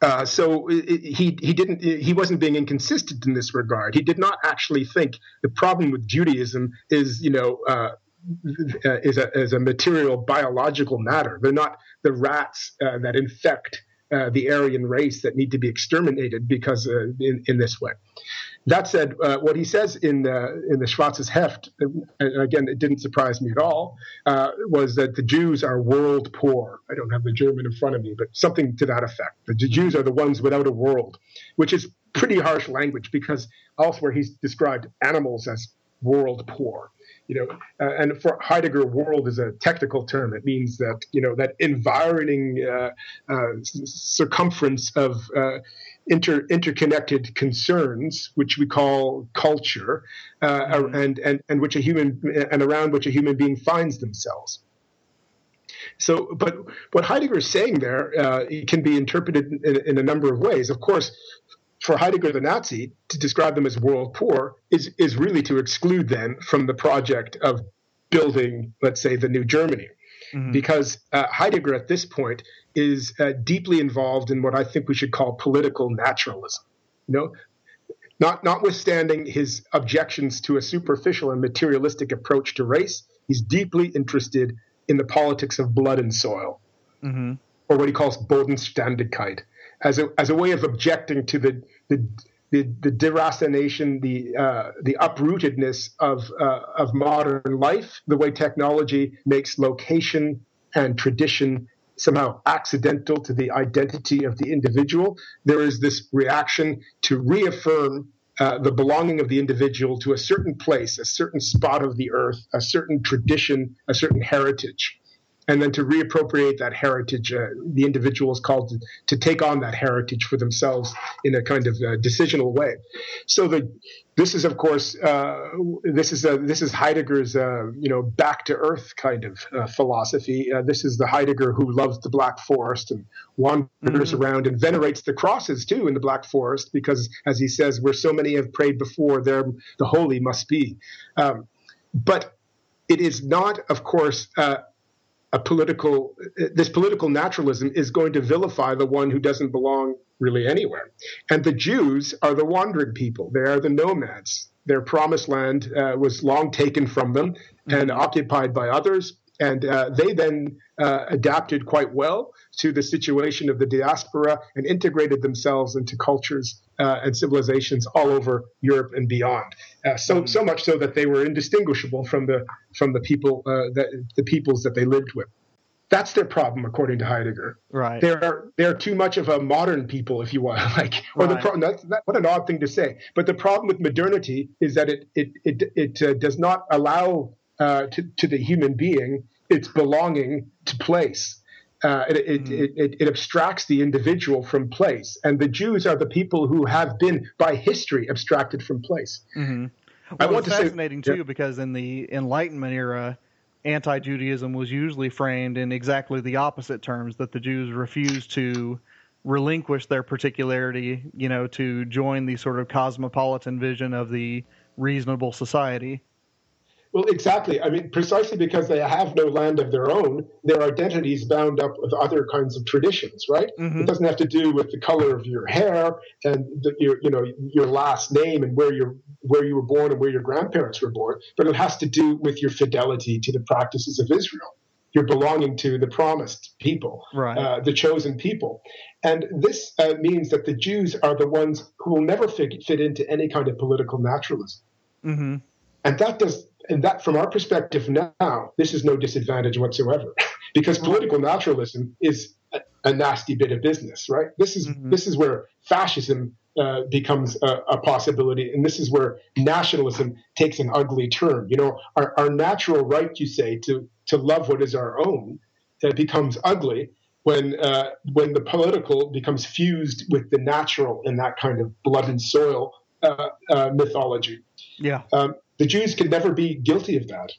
uh, so it, he he didn't he wasn't being inconsistent in this regard. He did not actually think the problem with Judaism is you know uh, is a is a material biological matter. They're not the rats uh, that infect uh, the Aryan race that need to be exterminated because uh, in in this way. That said, uh, what he says in the, in the Schwarze Hefte, and again, it didn't surprise me at all, uh, was that the Jews are world poor. I don't have the German in front of me, but something to that effect. The Jews are the ones without a world, which is pretty harsh language because elsewhere he's described animals as world poor you know, uh, and for Heidegger, world is a technical term. It means that you know that environing uh, uh, circumference of uh, inter, interconnected concerns, which we call culture, uh, mm-hmm. and and and which a human and around which a human being finds themselves. So, but what Heidegger is saying there uh, can be interpreted in, in, a number of ways. Of course, for Heidegger, the Nazi, to describe them as world poor is, is really to exclude them from the project of building, let's say, the new Germany. Mm-hmm. Because uh, Heidegger at this point is uh, deeply involved in what I think we should call political naturalism. You know, not, notwithstanding his objections to a superficial and materialistic approach to race, he's deeply interested in the politics of blood and soil, mm-hmm. or what he calls Bodenständigkeit as a as a way of objecting to the the the, the deracination, the uh, the uprootedness of uh, of modern life, the way technology makes location and tradition somehow accidental to the identity of the individual. There is this reaction to reaffirm uh, the belonging of the individual to a certain place, a certain spot of the earth, a certain tradition, a certain heritage and then to reappropriate that heritage. Uh, the individual is called to, to, take on that heritage for themselves in a kind of uh, decisional way. So the this is, of course, uh, this is a, this is Heidegger's uh, you know back to earth kind of uh, philosophy. Uh, this is the Heidegger who loves the Black Forest and wanders mm-hmm. around and venerates the crosses too in the Black Forest because, as he says, where so many have prayed before, there the holy must be. Um, but it is not, of course, uh, a political this political naturalism is going to vilify the one who doesn't belong really anywhere. And the jews are the wandering people. They are the nomads. Their promised land uh, was long taken from them mm-hmm. and occupied by others. And uh, they then uh, adapted quite well to the situation of the diaspora and integrated themselves into cultures uh, and civilizations all over Europe and beyond. Uh, so so much so that they were indistinguishable from the from the people uh, that the peoples that they lived with. That's their problem, according to Heidegger. Right. They're they're too much of a modern people, if you want. Like, or right. the problem. That's that, what an odd thing to say. But the problem with modernity is that it it it it uh, does not allow uh, to to the human being its belonging to place. Uh, it, it, mm. it, it, abstracts the individual from place. And the Jews are the people who have been, by history, abstracted from place. Mm-hmm. Well, I want it's to fascinating say, too yeah. because in the Enlightenment era, anti-Judaism was usually framed in exactly the opposite terms that the Jews refused to relinquish their particularity, you know, to join the sort of cosmopolitan vision of the reasonable society. Well, exactly. I mean, precisely because they have no land of their own, their identity is bound up with other kinds of traditions, right? Mm-hmm. It doesn't have to do with the color of your hair and the, your, you know, your last name and where you're where you were born and where your grandparents were born, but it has to do with your fidelity to the practices of Israel. You're belonging to the promised people, right. uh, the chosen people. And this uh, means that the Jews are the ones who will never fit, fit into any kind of political naturalism. Mm-hmm. And that does and that from our perspective now, this is no disadvantage whatsoever, because political naturalism is a, a, nasty bit of business, right? This is mm-hmm. this is where fascism uh, becomes a, a, possibility, and this is where nationalism takes an ugly turn. You know, our, our natural right, you say, to to love what is our own, that becomes ugly when uh, when the political becomes fused with the natural in that kind of blood and soil uh, uh mythology. Yeah. Um, the Jews can never be guilty of that.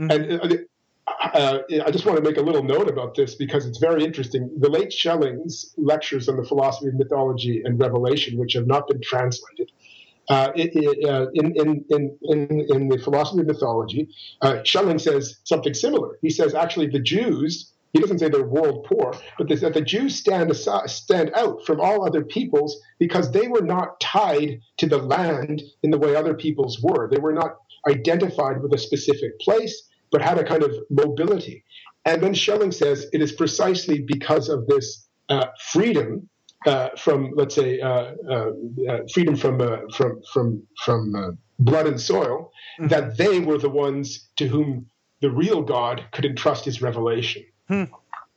Mm-hmm. And uh, uh, I just want to make a little note about this because it's very interesting. The late Schelling's lectures on the philosophy of mythology and revelation, which have not been translated, uh, it, it, uh, in, in, in, in, the philosophy of mythology, uh, Schelling says something similar. He says actually the Jews, he doesn't say they're world poor, but that the Jews stand, aside, stand out from all other peoples because they were not tied to the land in the way other peoples were. They were not identified with a specific place, but had a kind of mobility. And then Schelling says it is precisely because of this uh, freedom uh, from, let's say, uh, uh, uh freedom from uh, from from from blood and soil, mm-hmm. that they were the ones to whom the real God could entrust His revelation. Hmm.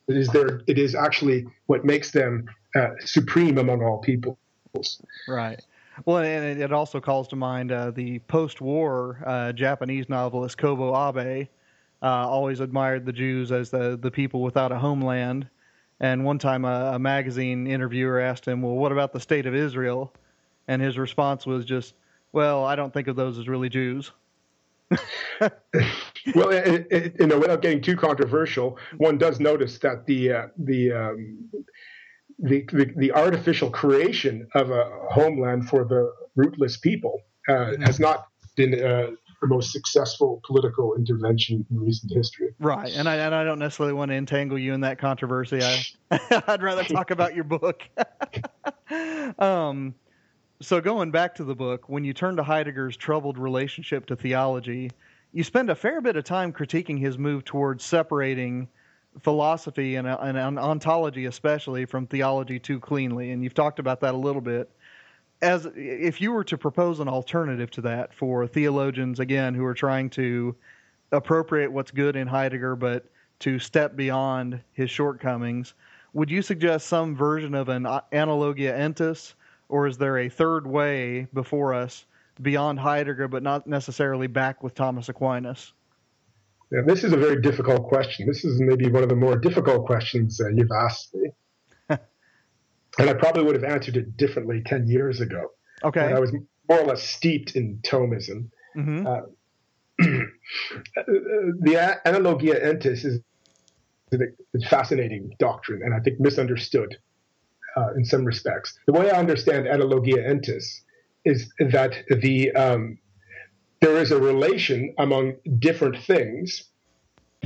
It is their, It is actually what makes them uh, supreme among all peoples. Right. Well, and it also calls to mind uh, the post-war uh, Japanese novelist Kobo Abe. always admired the Jews as the the people without a homeland and one time a, a, magazine interviewer asked him, Well, what about the state of Israel? And his response was just, Well, I don't think of those as really Jews. well, it, it, you know, without getting too controversial, one does notice that the uh, the, um, the, the the artificial creation of a homeland for the rootless people uh, mm-hmm. has not been uh, the most successful political intervention in recent history. Right, and I and I don't necessarily want to entangle you in that controversy. I I'd rather talk about your book. um, so going back to the book, when you turn to Heidegger's troubled relationship to theology, you spend a fair bit of time critiquing his move towards separating philosophy and, uh, and ontology, especially from theology, too cleanly. And you've talked about that a little bit as if you were to propose an alternative to that for theologians again who are trying to appropriate what's good in Heidegger but to step beyond his shortcomings, would you suggest some version of an uh, analogia entis, or is there a third way before us beyond Heidegger but not necessarily back with Thomas Aquinas? Yeah, this is a very difficult question. This is maybe one of the more difficult questions uh, you've asked me and I probably would have answered it differently 10 years ago. Okay. I was more or less steeped in Thomism. Mm-hmm. Uh, the analogia entis is a fascinating doctrine and I think misunderstood uh, in some respects. The way I understand analogia entis is that the um, there is a relation among different things.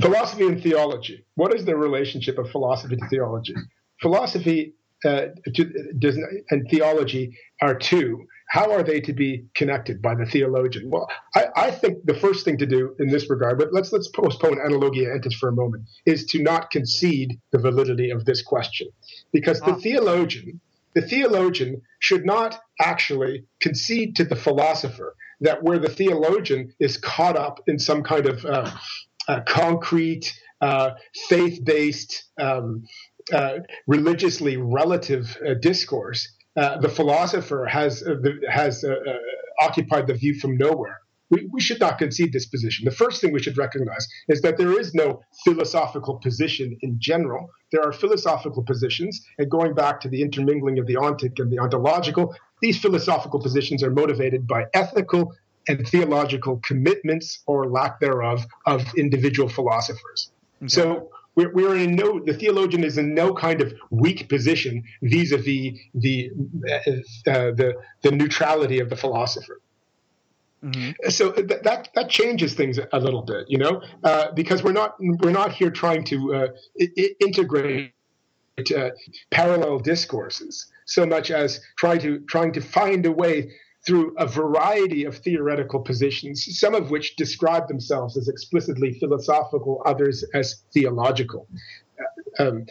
Philosophy and theology. What is the relationship of philosophy to theology? Philosophy uh, to, does, and theology are two. How are they to be connected by the theologian? Well, I, I, think the first thing to do in this regard, but let's let's postpone analogia entis for a moment, is to not concede the validity of this question, because the ah. theologian, the theologian should not actually concede to the philosopher that where the theologian is caught up in some kind of uh, uh, concrete, uh, faith-based um, uh, religiously relative uh, discourse, uh, the philosopher has uh, the, has uh, occupied the view from nowhere. We, we, should not concede this position. The first thing we should recognize is that there is no philosophical position in general. There are philosophical positions, and going back to the intermingling of the ontic and the ontological, these philosophical positions are motivated by ethical and theological commitments or lack thereof of individual philosophers. Okay. So we're, we're in no the theologian is in no kind of weak position vis-a-vis the uh, uh, the the neutrality of the philosopher. Mm-hmm. So th- that that changes things a little bit, you know, uh, because we're not we're not here trying to uh, I- integrate uh, parallel discourses so much as trying to trying to find a way through a variety of theoretical positions, some of which describe themselves as explicitly philosophical, others as theological. Uh, um,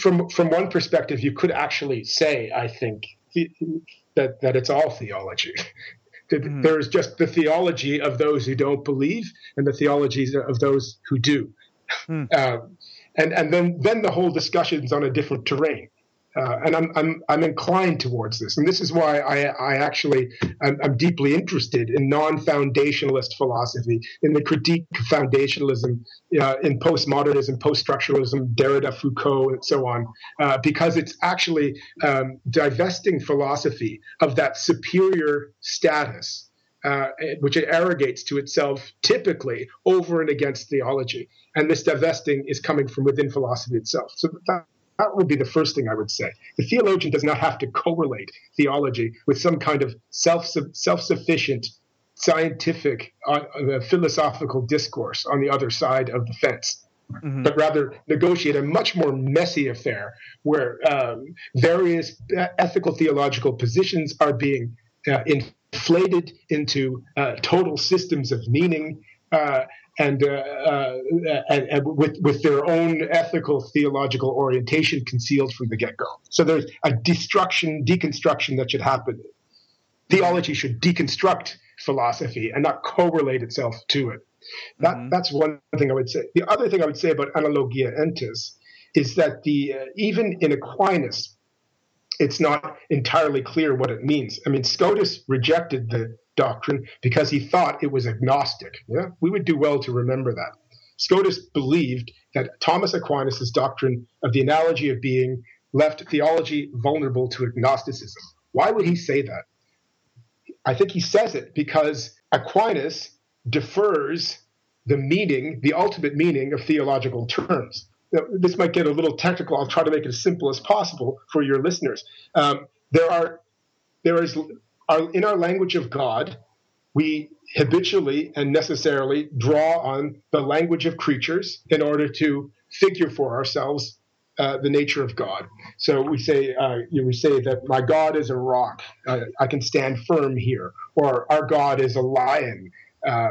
from from one perspective, you could actually say, I think, that that it's all theology. mm-hmm. There is just the theology of those who don't believe, and the theologies of those who do. Mm. And and then then the whole discussion is on a different terrain. Uh, and I'm, I'm, I'm inclined towards this. And this is why I, I actually, I'm, I'm deeply interested in non-foundationalist philosophy, in the critique of foundationalism, uh, in postmodernism, post-structuralism, Derrida, Foucault, and so on, uh, because it's actually um, divesting philosophy of that superior status uh, which it arrogates to itself typically over and against theology. And this divesting is coming from within philosophy itself. So that, would be the first thing I would say. The theologian does not have to correlate theology with some kind of self self sufficient scientific uh, uh, philosophical discourse on the other side of the fence. Mm-hmm. But rather negotiate a much more messy affair where um, various ethical theological positions are being uh, inflated into uh, total systems of meaning uh, and, uh, uh, and, and, with, with their own ethical theological orientation concealed from the get go. So there's a destruction, deconstruction that should happen. Theology should deconstruct philosophy and not correlate itself to it. That, mm-hmm. That's one thing I would say. The other thing I would say about analogia entis is that the uh, even in Aquinas, it's not entirely clear what it means. I mean, Scotus rejected the doctrine because he thought it was agnostic. Yeah, we would do well to remember that. Scotus believed that Thomas Aquinas' doctrine of the analogy of being left theology vulnerable to agnosticism. Why would he say that? I think he says it because Aquinas defers the meaning, the ultimate meaning of theological terms. Now, this might get a little technical. I'll try to make it as simple as possible for your listeners. Um, there are, there is our, in our language of God, we habitually and necessarily draw on the language of creatures in order to figure for ourselves uh, the nature of God. So we say, uh, you know, we say that my God is a rock. Uh, I can stand firm here, or our God is a lion. Uh,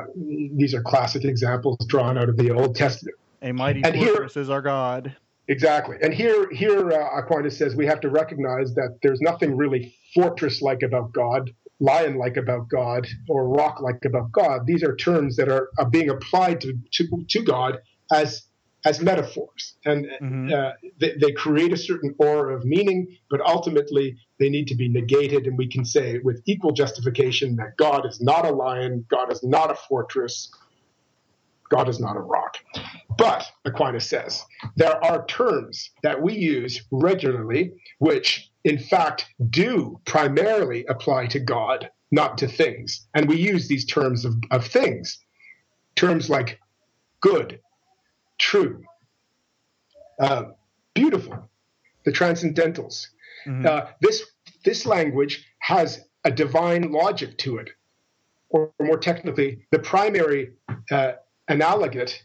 these are classic examples drawn out of the Old Testament. A mighty and fortress here, is our God. Exactly. And here, here uh, Aquinas says we have to recognize that there's nothing really fortress-like about God, lion-like about God, or rock-like about God. These are terms that are, are being applied to, to, to God as as metaphors, and mm-hmm. uh, they, they, create a certain aura of meaning, but ultimately they need to be negated. And we can say with equal justification that God is not a lion, God is not a fortress, God is not a rock. But, Aquinas says, there are terms that we use regularly which, in fact, do primarily apply to God, not to things. And we use these terms of, of things. Terms like good, true, uh, beautiful, the transcendentals. Mm-hmm. Uh, this, this language has a divine logic to it. Or more technically, the primary uh, analogate,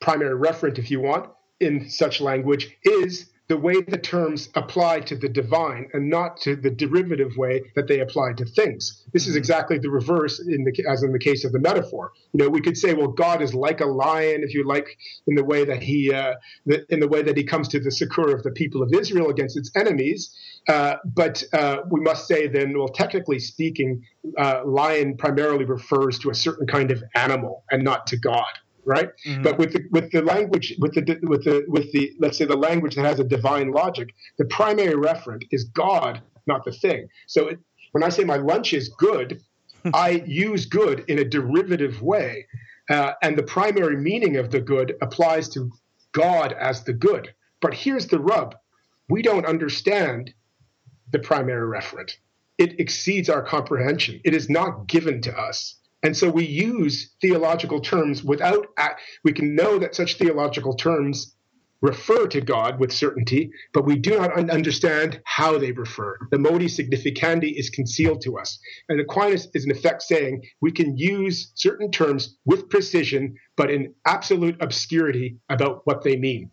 primary referent if you want, in such language is the way the terms apply to the divine and not to the derivative way that they apply to things. This mm-hmm. is exactly the reverse in the, as in the case of the metaphor. You know, we could say, well, God is like a lion, if you like, in the way that he, uh, the, in the way that he comes to the succor of the people of Israel against its enemies. Uh, but uh, we must say then, well, technically speaking, uh, lion primarily refers to a certain kind of animal and not to God right? Mm-hmm. But with the with the language with the with the with the let's say the language that has a divine logic, the primary referent is God, not the thing. So it, when I say my lunch is good, I use good in a derivative way, uh, and the primary meaning of the good applies to God as the good. But here's the rub: we don't understand the primary referent. It exceeds our comprehension. It is not given to us. And so we use theological terms without, we can know that such theological terms refer to God with certainty, but we do not understand how they refer. The modi significandi is concealed to us. And Aquinas is in effect saying we can use certain terms with precision, but in absolute obscurity about what they mean.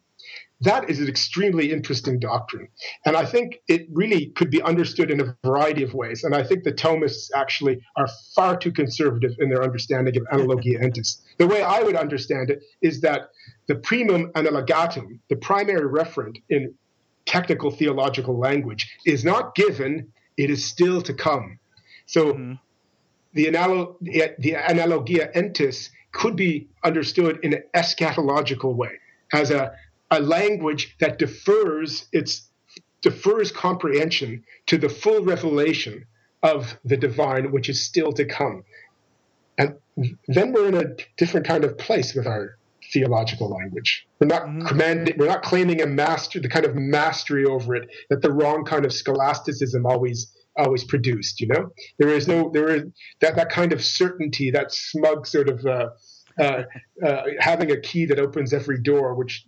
That is an extremely interesting doctrine. And I think it really could be understood in a variety of ways. And I think the Thomists actually are far too conservative in their understanding of analogia entis. The way I would understand it is that the primum analogatum, the primary referent in technical theological language, is not given, it is still to come. So mm-hmm. the, analo- the analogia entis could be understood in an eschatological way as a a language that defers its defers comprehension to the full revelation of the divine, which is still to come. And then we're in a different kind of place with our theological language. We're not mm-hmm. commanding, we're not claiming a master, the kind of mastery over it that the wrong kind of scholasticism always always produced. You know, there is no there is that that kind of certainty, that smug sort of uh, uh, uh, having a key that opens every door, which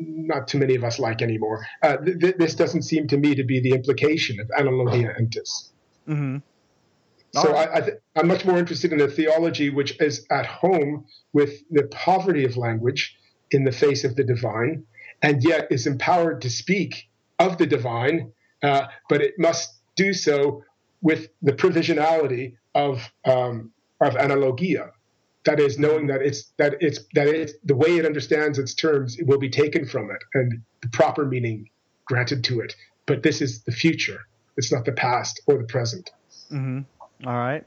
not too many of us like anymore. Uh, th- this doesn't seem to me to be the implication of analogia entis. Mm-hmm. So I, I th- I'm much more interested in a theology which is at home with the poverty of language in the face of the divine, and yet is empowered to speak of the divine, uh, but it must do so with the provisionality of um, of analogia. That is, knowing that it's that it's that it's the way it understands its terms it will be taken from it, and the proper meaning granted to it. But this is the future; it's not the past or the present. Mm-hmm. All right.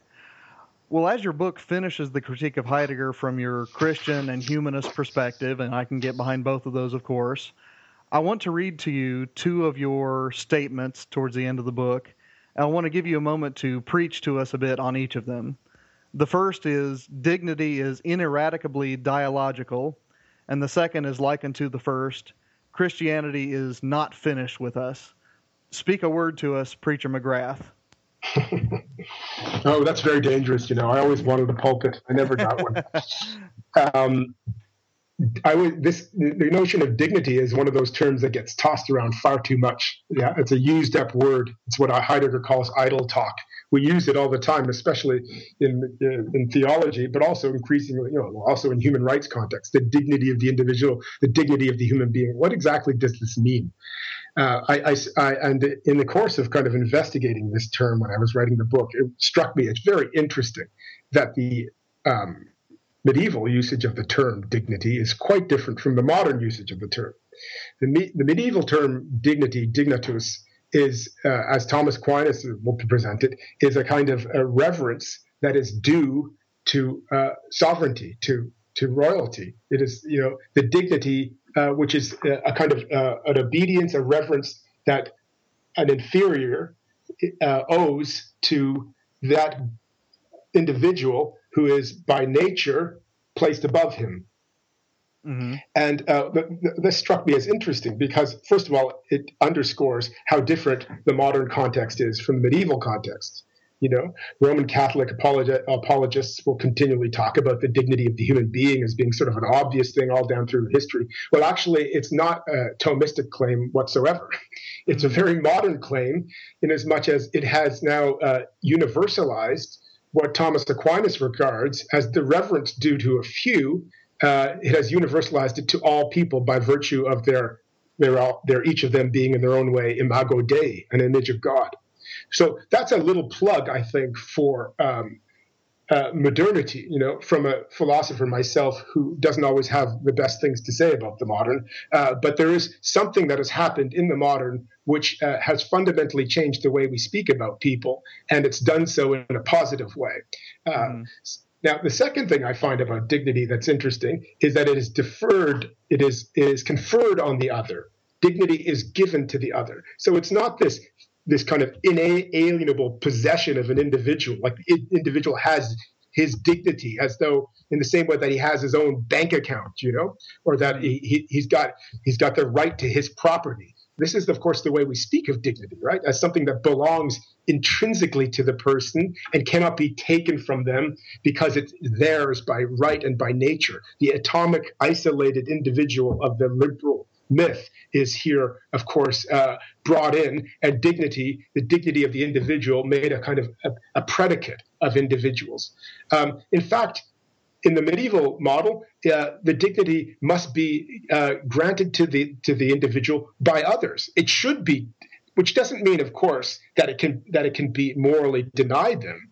Well, as your book finishes the critique of Heidegger from your Christian and humanist perspective, and I can get behind both of those, of course, I want to read to you two of your statements towards the end of the book. And I want to give you a moment to preach to us a bit on each of them. The first is dignity is ineradicably dialogical, and the second is likened to the first Christianity is not finished with us. Speak a word to us, Preacher McGrath. oh, that's very dangerous. You know, I always wanted a pulpit. I never got one. um, I would this the notion of dignity is one of those terms that gets tossed around far too much. Yeah, it's a used up word. It's what Heidegger calls idle talk. We use it all the time, especially in in theology, but also increasingly, you know, also in human rights context. The dignity of the individual, the dignity of the human being. What exactly does this mean? Uh, I, I, I, and in the course of kind of investigating this term when I was writing the book, it struck me it's very interesting that the um, medieval usage of the term dignity is quite different from the modern usage of the term. The, me, the medieval term dignity, dignitas, is, uh, as Thomas Aquinas will present it, is a kind of a reverence that is due to uh, sovereignty, to to royalty. It is, you know, the dignity, uh, which is a, a kind of uh, an obedience, a reverence that an inferior uh, owes to that individual who is by nature placed above him. Mm-hmm. And uh, th- th- this struck me as interesting because, first of all, it underscores how different the modern context is from the medieval context. You know, Roman Catholic apolog- apologists will continually talk about the dignity of the human being as being sort of an obvious thing all down through history. Well, actually, it's not a Thomistic claim whatsoever. It's a mm-hmm. very modern claim in as much as it has now uh, universalized what Thomas Aquinas regards as the reverence due to a few. Uh, it has universalized it to all people by virtue of their, their, their each of them being in their own way imago Dei, an image of God. So that's a little plug, I think, for um, uh, modernity, you know, from a philosopher myself who doesn't always have the best things to say about the modern. Uh, but there is something that has happened in the modern which uh, has fundamentally changed the way we speak about people, and it's done so in a positive way. Mm. Now, the second thing I find about dignity that's interesting is that it is deferred, it is, it is conferred on the other. Dignity is given to the other. So it's not this this kind of inalienable possession of an individual. Like the individual has his dignity as though in the same way that he has his own bank account, you know, or that he, he, he's got he's got the right to his property. This is, of course, the way we speak of dignity, right? As something that belongs intrinsically to the person and cannot be taken from them because it's theirs by right and by nature. The atomic, isolated individual of the liberal myth is here, of course, uh, brought in, and dignity, the dignity of the individual, made a kind of a, a predicate of individuals. Um, in fact, in the medieval model, uh, the dignity must be uh, granted to the to the individual by others. It should be, which doesn't mean, of course, that it can that it can be morally denied them.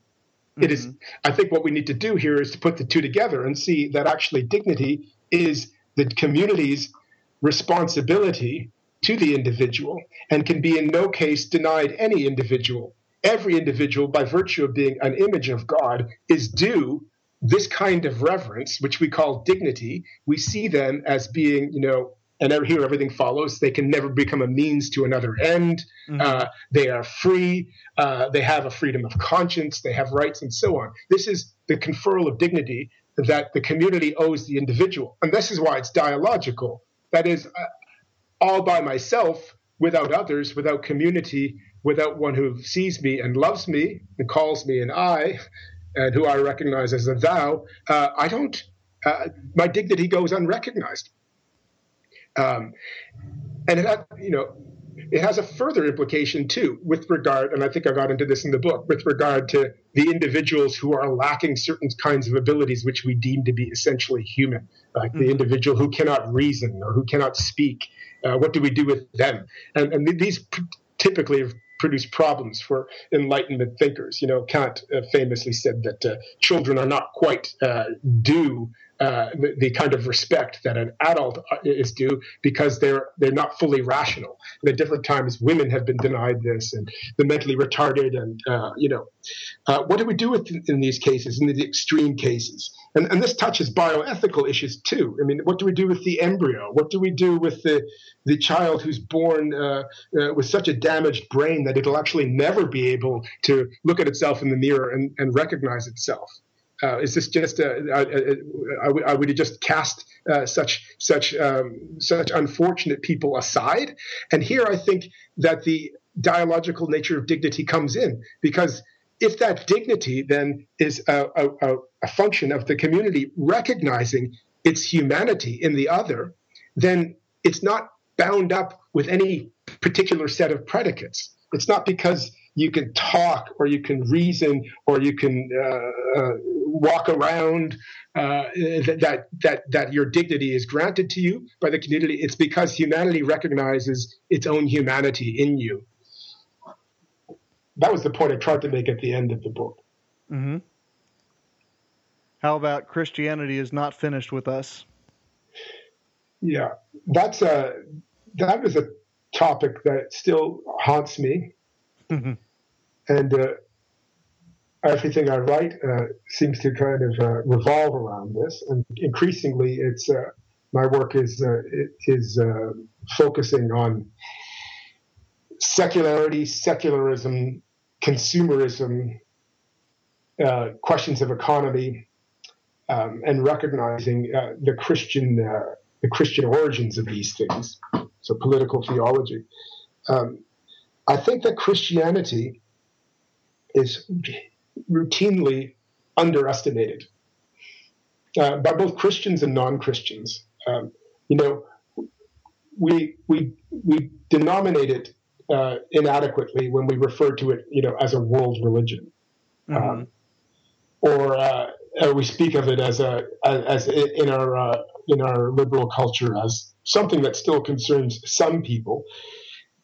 Mm-hmm. It is. Mm-hmm. I think what we need to do here is to put the two together and see that actually dignity is the community's responsibility to the individual and can be in no case denied any individual. Every individual, by virtue of being an image of God, is due this kind of reverence, which we call dignity. We see them as being, you know, and here everything follows. They can never become a means to another end. Mm-hmm. Uh, they are free. Uh, they have a freedom of conscience. They have rights and so on. This is the conferral of dignity that the community owes the individual. And this is why it's dialogical that is uh, all by myself, without others, without community, without one who sees me and loves me and calls me an I, and who I recognize as a thou, uh, I don't, uh, my dignity goes unrecognized. Um, and it had, you know, it has a further implication too, with regard, and I think I got into this in the book, with regard to the individuals who are lacking certain kinds of abilities which we deem to be essentially human, like mm-hmm. the individual who cannot reason or who cannot speak. Uh, what do we do with them? And, and these typically have produced problems for Enlightenment thinkers. You know, Kant uh, famously said that uh, children are not quite uh, due uh, the, the, kind of respect that an adult uh, is due because they're they're not fully rational. And at different times, women have been denied this, and the mentally retarded, and uh, you know, what do we do with in these cases, in the extreme cases? And, and this touches bioethical issues too. I mean, what do we do with the embryo? What do we do with the the child who's born uh, uh, with such a damaged brain that it'll actually never be able to look at itself in the mirror and, and recognize itself? Uh, is this just a, a, a, a, would you just cast uh, such such um, such unfortunate people aside? And here I think that the dialogical nature of dignity comes in because if that dignity then is a, a, function of the community recognizing its humanity in the other, then it's not bound up with any particular set of predicates. It's not because you can talk or you can reason or you can uh, uh, walk around uh, that that that your dignity is granted to you by the community. It's because humanity recognizes its own humanity in you. That was the point I tried to make at the end of the book. Mm-hmm. How about Christianity is not finished with us? Yeah, that's a that is a topic that still haunts me. Mm-hmm and uh, everything I write uh, seems to kind of uh, revolve around this. And increasingly, it's uh, my work is uh, is uh, focusing on secularity, secularism, consumerism, questions of economy, um, and recognizing the Christian the Christian origins of these things. So political theology. Um, I think that Christianity is routinely underestimated uh, by both Christians and non-Christians. Um, you know, we we we denominate it uh, inadequately when we refer to it, you know, as a world religion, mm-hmm. um, or uh, we speak of it as a as, in our uh, in our liberal culture as something that still concerns some people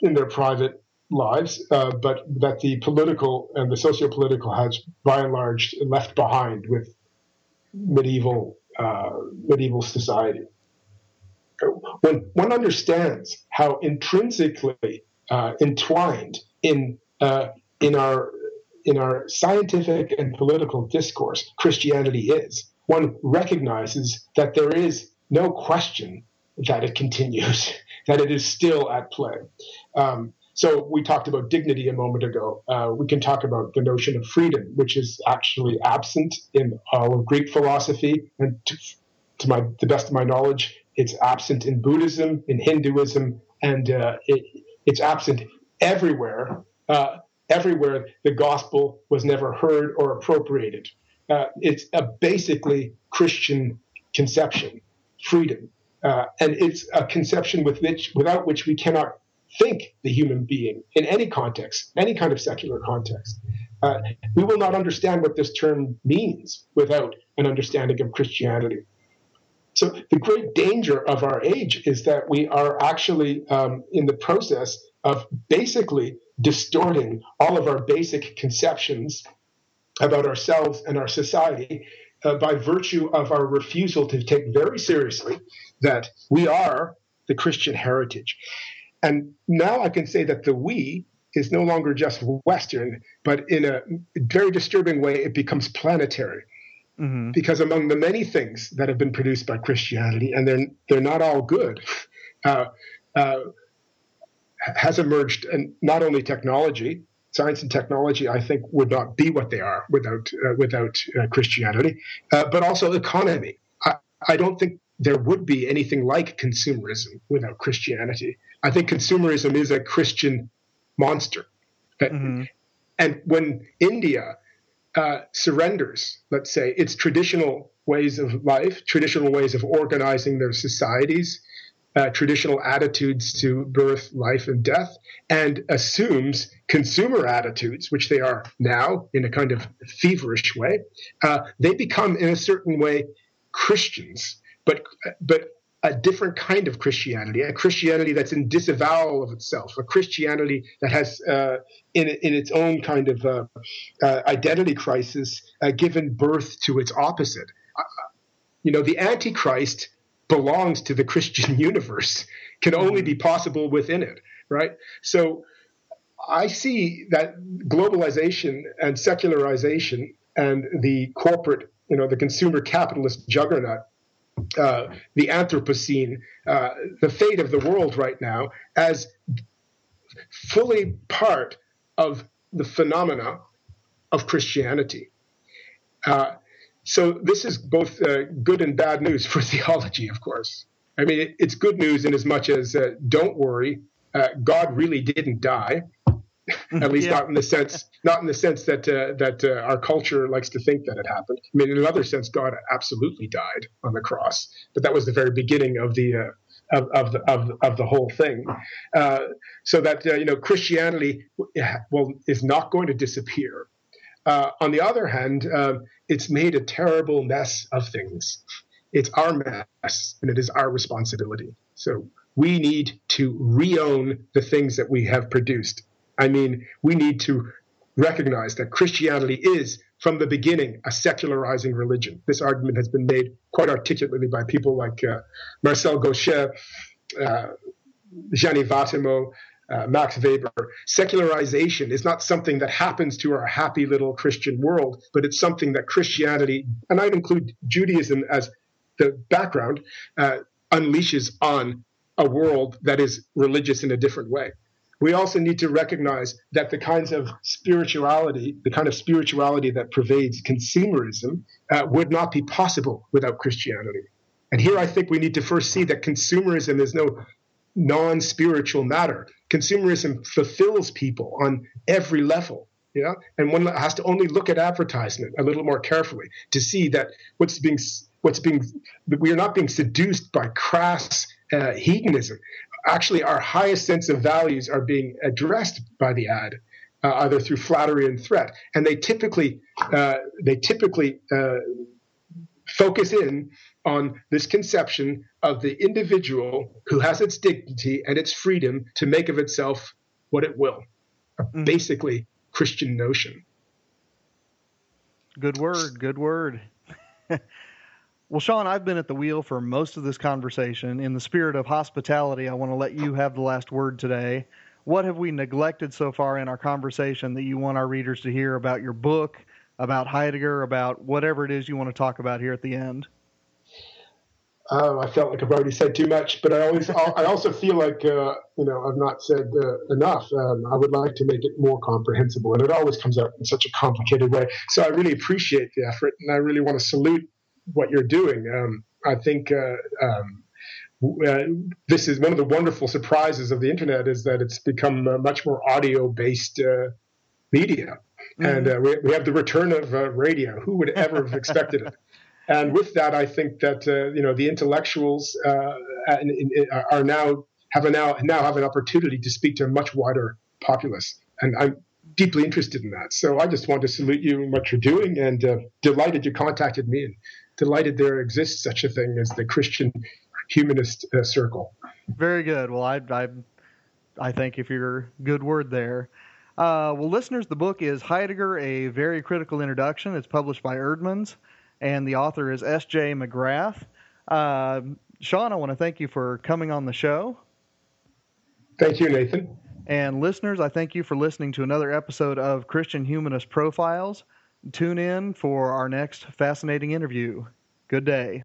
in their private lives, uh, but that the political and the socio-political has, by and large, left behind with medieval uh, medieval society. When one understands how intrinsically uh, entwined in uh, in our in our scientific and political discourse Christianity is, one recognizes that there is no question that it continues, that it is still at play. Um, so we talked about dignity a moment ago. Uh, we can talk about the notion of freedom, which is actually absent in all of Greek philosophy, and to, to my the best of my knowledge, it's absent in Buddhism, in Hinduism, and uh, it, it's absent everywhere. Uh, everywhere the gospel was never heard or appropriated. Uh, it's a basically Christian conception, freedom, uh, and it's a conception with which, without which we cannot think the human being in any context, any kind of secular context. Uh, we will not understand what this term means without an understanding of Christianity. So, the great danger of our age is that we are actually um, in the process of basically distorting all of our basic conceptions about ourselves and our society uh, by virtue of our refusal to take very seriously that we are the Christian heritage. And now I can say that the we is no longer just Western, but in a very disturbing way, it becomes planetary. Mm-hmm. Because among the many things that have been produced by Christianity, and they're they're not all good, uh, uh, has emerged and not only technology, science and technology, I think would not be what they are without uh, without uh, Christianity, uh, but also economy. I, I don't think there would be anything like consumerism without Christianity. I think consumerism is a Christian monster. Mm-hmm. And when India uh, surrenders, let's say, its traditional ways of life, traditional ways of organizing their societies, uh, traditional attitudes to birth, life, and death, and assumes consumer attitudes, which they are now in a kind of feverish way. Uh, they become, in a certain way, Christians, but but a different kind of Christianity, a Christianity that's in disavowal of itself, a Christianity that has, uh, in, in its own kind of uh, uh, identity crisis, uh, given birth to its opposite. Uh, you know, the Antichrist belongs to the Christian universe, can only be possible within it, right? So I see that globalization and secularization and the corporate, you know, the consumer capitalist juggernaut uh, the Anthropocene, uh, the fate of the world right now, as fully part of the phenomena of Christianity. Uh, so this is both uh, good and bad news for theology, of course. I mean, it, it's good news in as much as uh, don't worry, God really didn't die. At least yeah. not in the sense not in the sense that uh, that uh, our culture likes to think that it happened. I mean, in another sense, God absolutely died on the cross, but that was the very beginning of the uh, of, of the of, of the whole thing. Uh, so that uh, you know, Christianity well is not going to disappear. Uh, on the other hand, um, it's made a terrible mess of things. It's our mess, and it is our responsibility. So we need to re-own the things that we have produced I mean, we need to recognize that Christianity is, from the beginning, a secularizing religion. This argument has been made quite articulately by people like uh, Marcel Gauchet, uh, Gianni Vattimo, uh, Max Weber. Secularization is not something that happens to our happy little Christian world, but it's something that Christianity, and I'd include Judaism as the background, uh, unleashes on a world that is religious in a different way we also need to recognize that the kinds of spirituality, the kind of spirituality that pervades consumerism, uh, would not be possible without Christianity. And here I think we need to first see that consumerism is no non spiritual matter. Consumerism fulfills people on every level. Yeah, and one has to only look at advertisement a little more carefully to see that what's being what's being we are not being seduced by crass uh, hedonism actually our highest sense of values are being addressed by the ad, uh, either through flattery and threat, and they typically uh, they typically uh, focus in on this conception of the individual who has its dignity and its freedom to make of itself what it will, mm-hmm. basically Christian notion. Good word. Good word. Well, Sean, I've been at the wheel for most of this conversation. In the spirit of hospitality, I want to let you have the last word today. What have we neglected so far in our conversation that you want our readers to hear about your book, about Heidegger, about whatever it is you want to talk about here at the end? Uh, I felt like I've already said too much, but I always, I also feel like uh, you know I've not said uh, enough. Um, I would like to make it more comprehensible, and it always comes out in such a complicated way. So I really appreciate the effort, and I really want to salute what you're doing. Um, I think uh, um, uh, this is one of the wonderful surprises of the internet is that it's become a much more audio based uh, media. Mm-hmm. And uh, we, we, have the return of uh, radio. Who would ever have expected it? And with that, I think that uh, you know the intellectuals are now have a now now have an opportunity to speak to a much wider populace. And I'm deeply interested in that. So I just want to salute you and what you're doing, and delighted you contacted me and delighted there exists such a thing as the Christian humanist uh, circle. Very good. Well, I, I, I thank you for your good word there. Uh, well, listeners, the book is Heidegger, A Very Critical Introduction. It's published by Eerdmans, and the author is S.J. McGrath. Uh, Sean, I want to thank you for coming on the show. Thank you, Nathan. And listeners, I thank you for listening to another episode of Christian Humanist Profiles. Tune in for our next fascinating interview. Good day.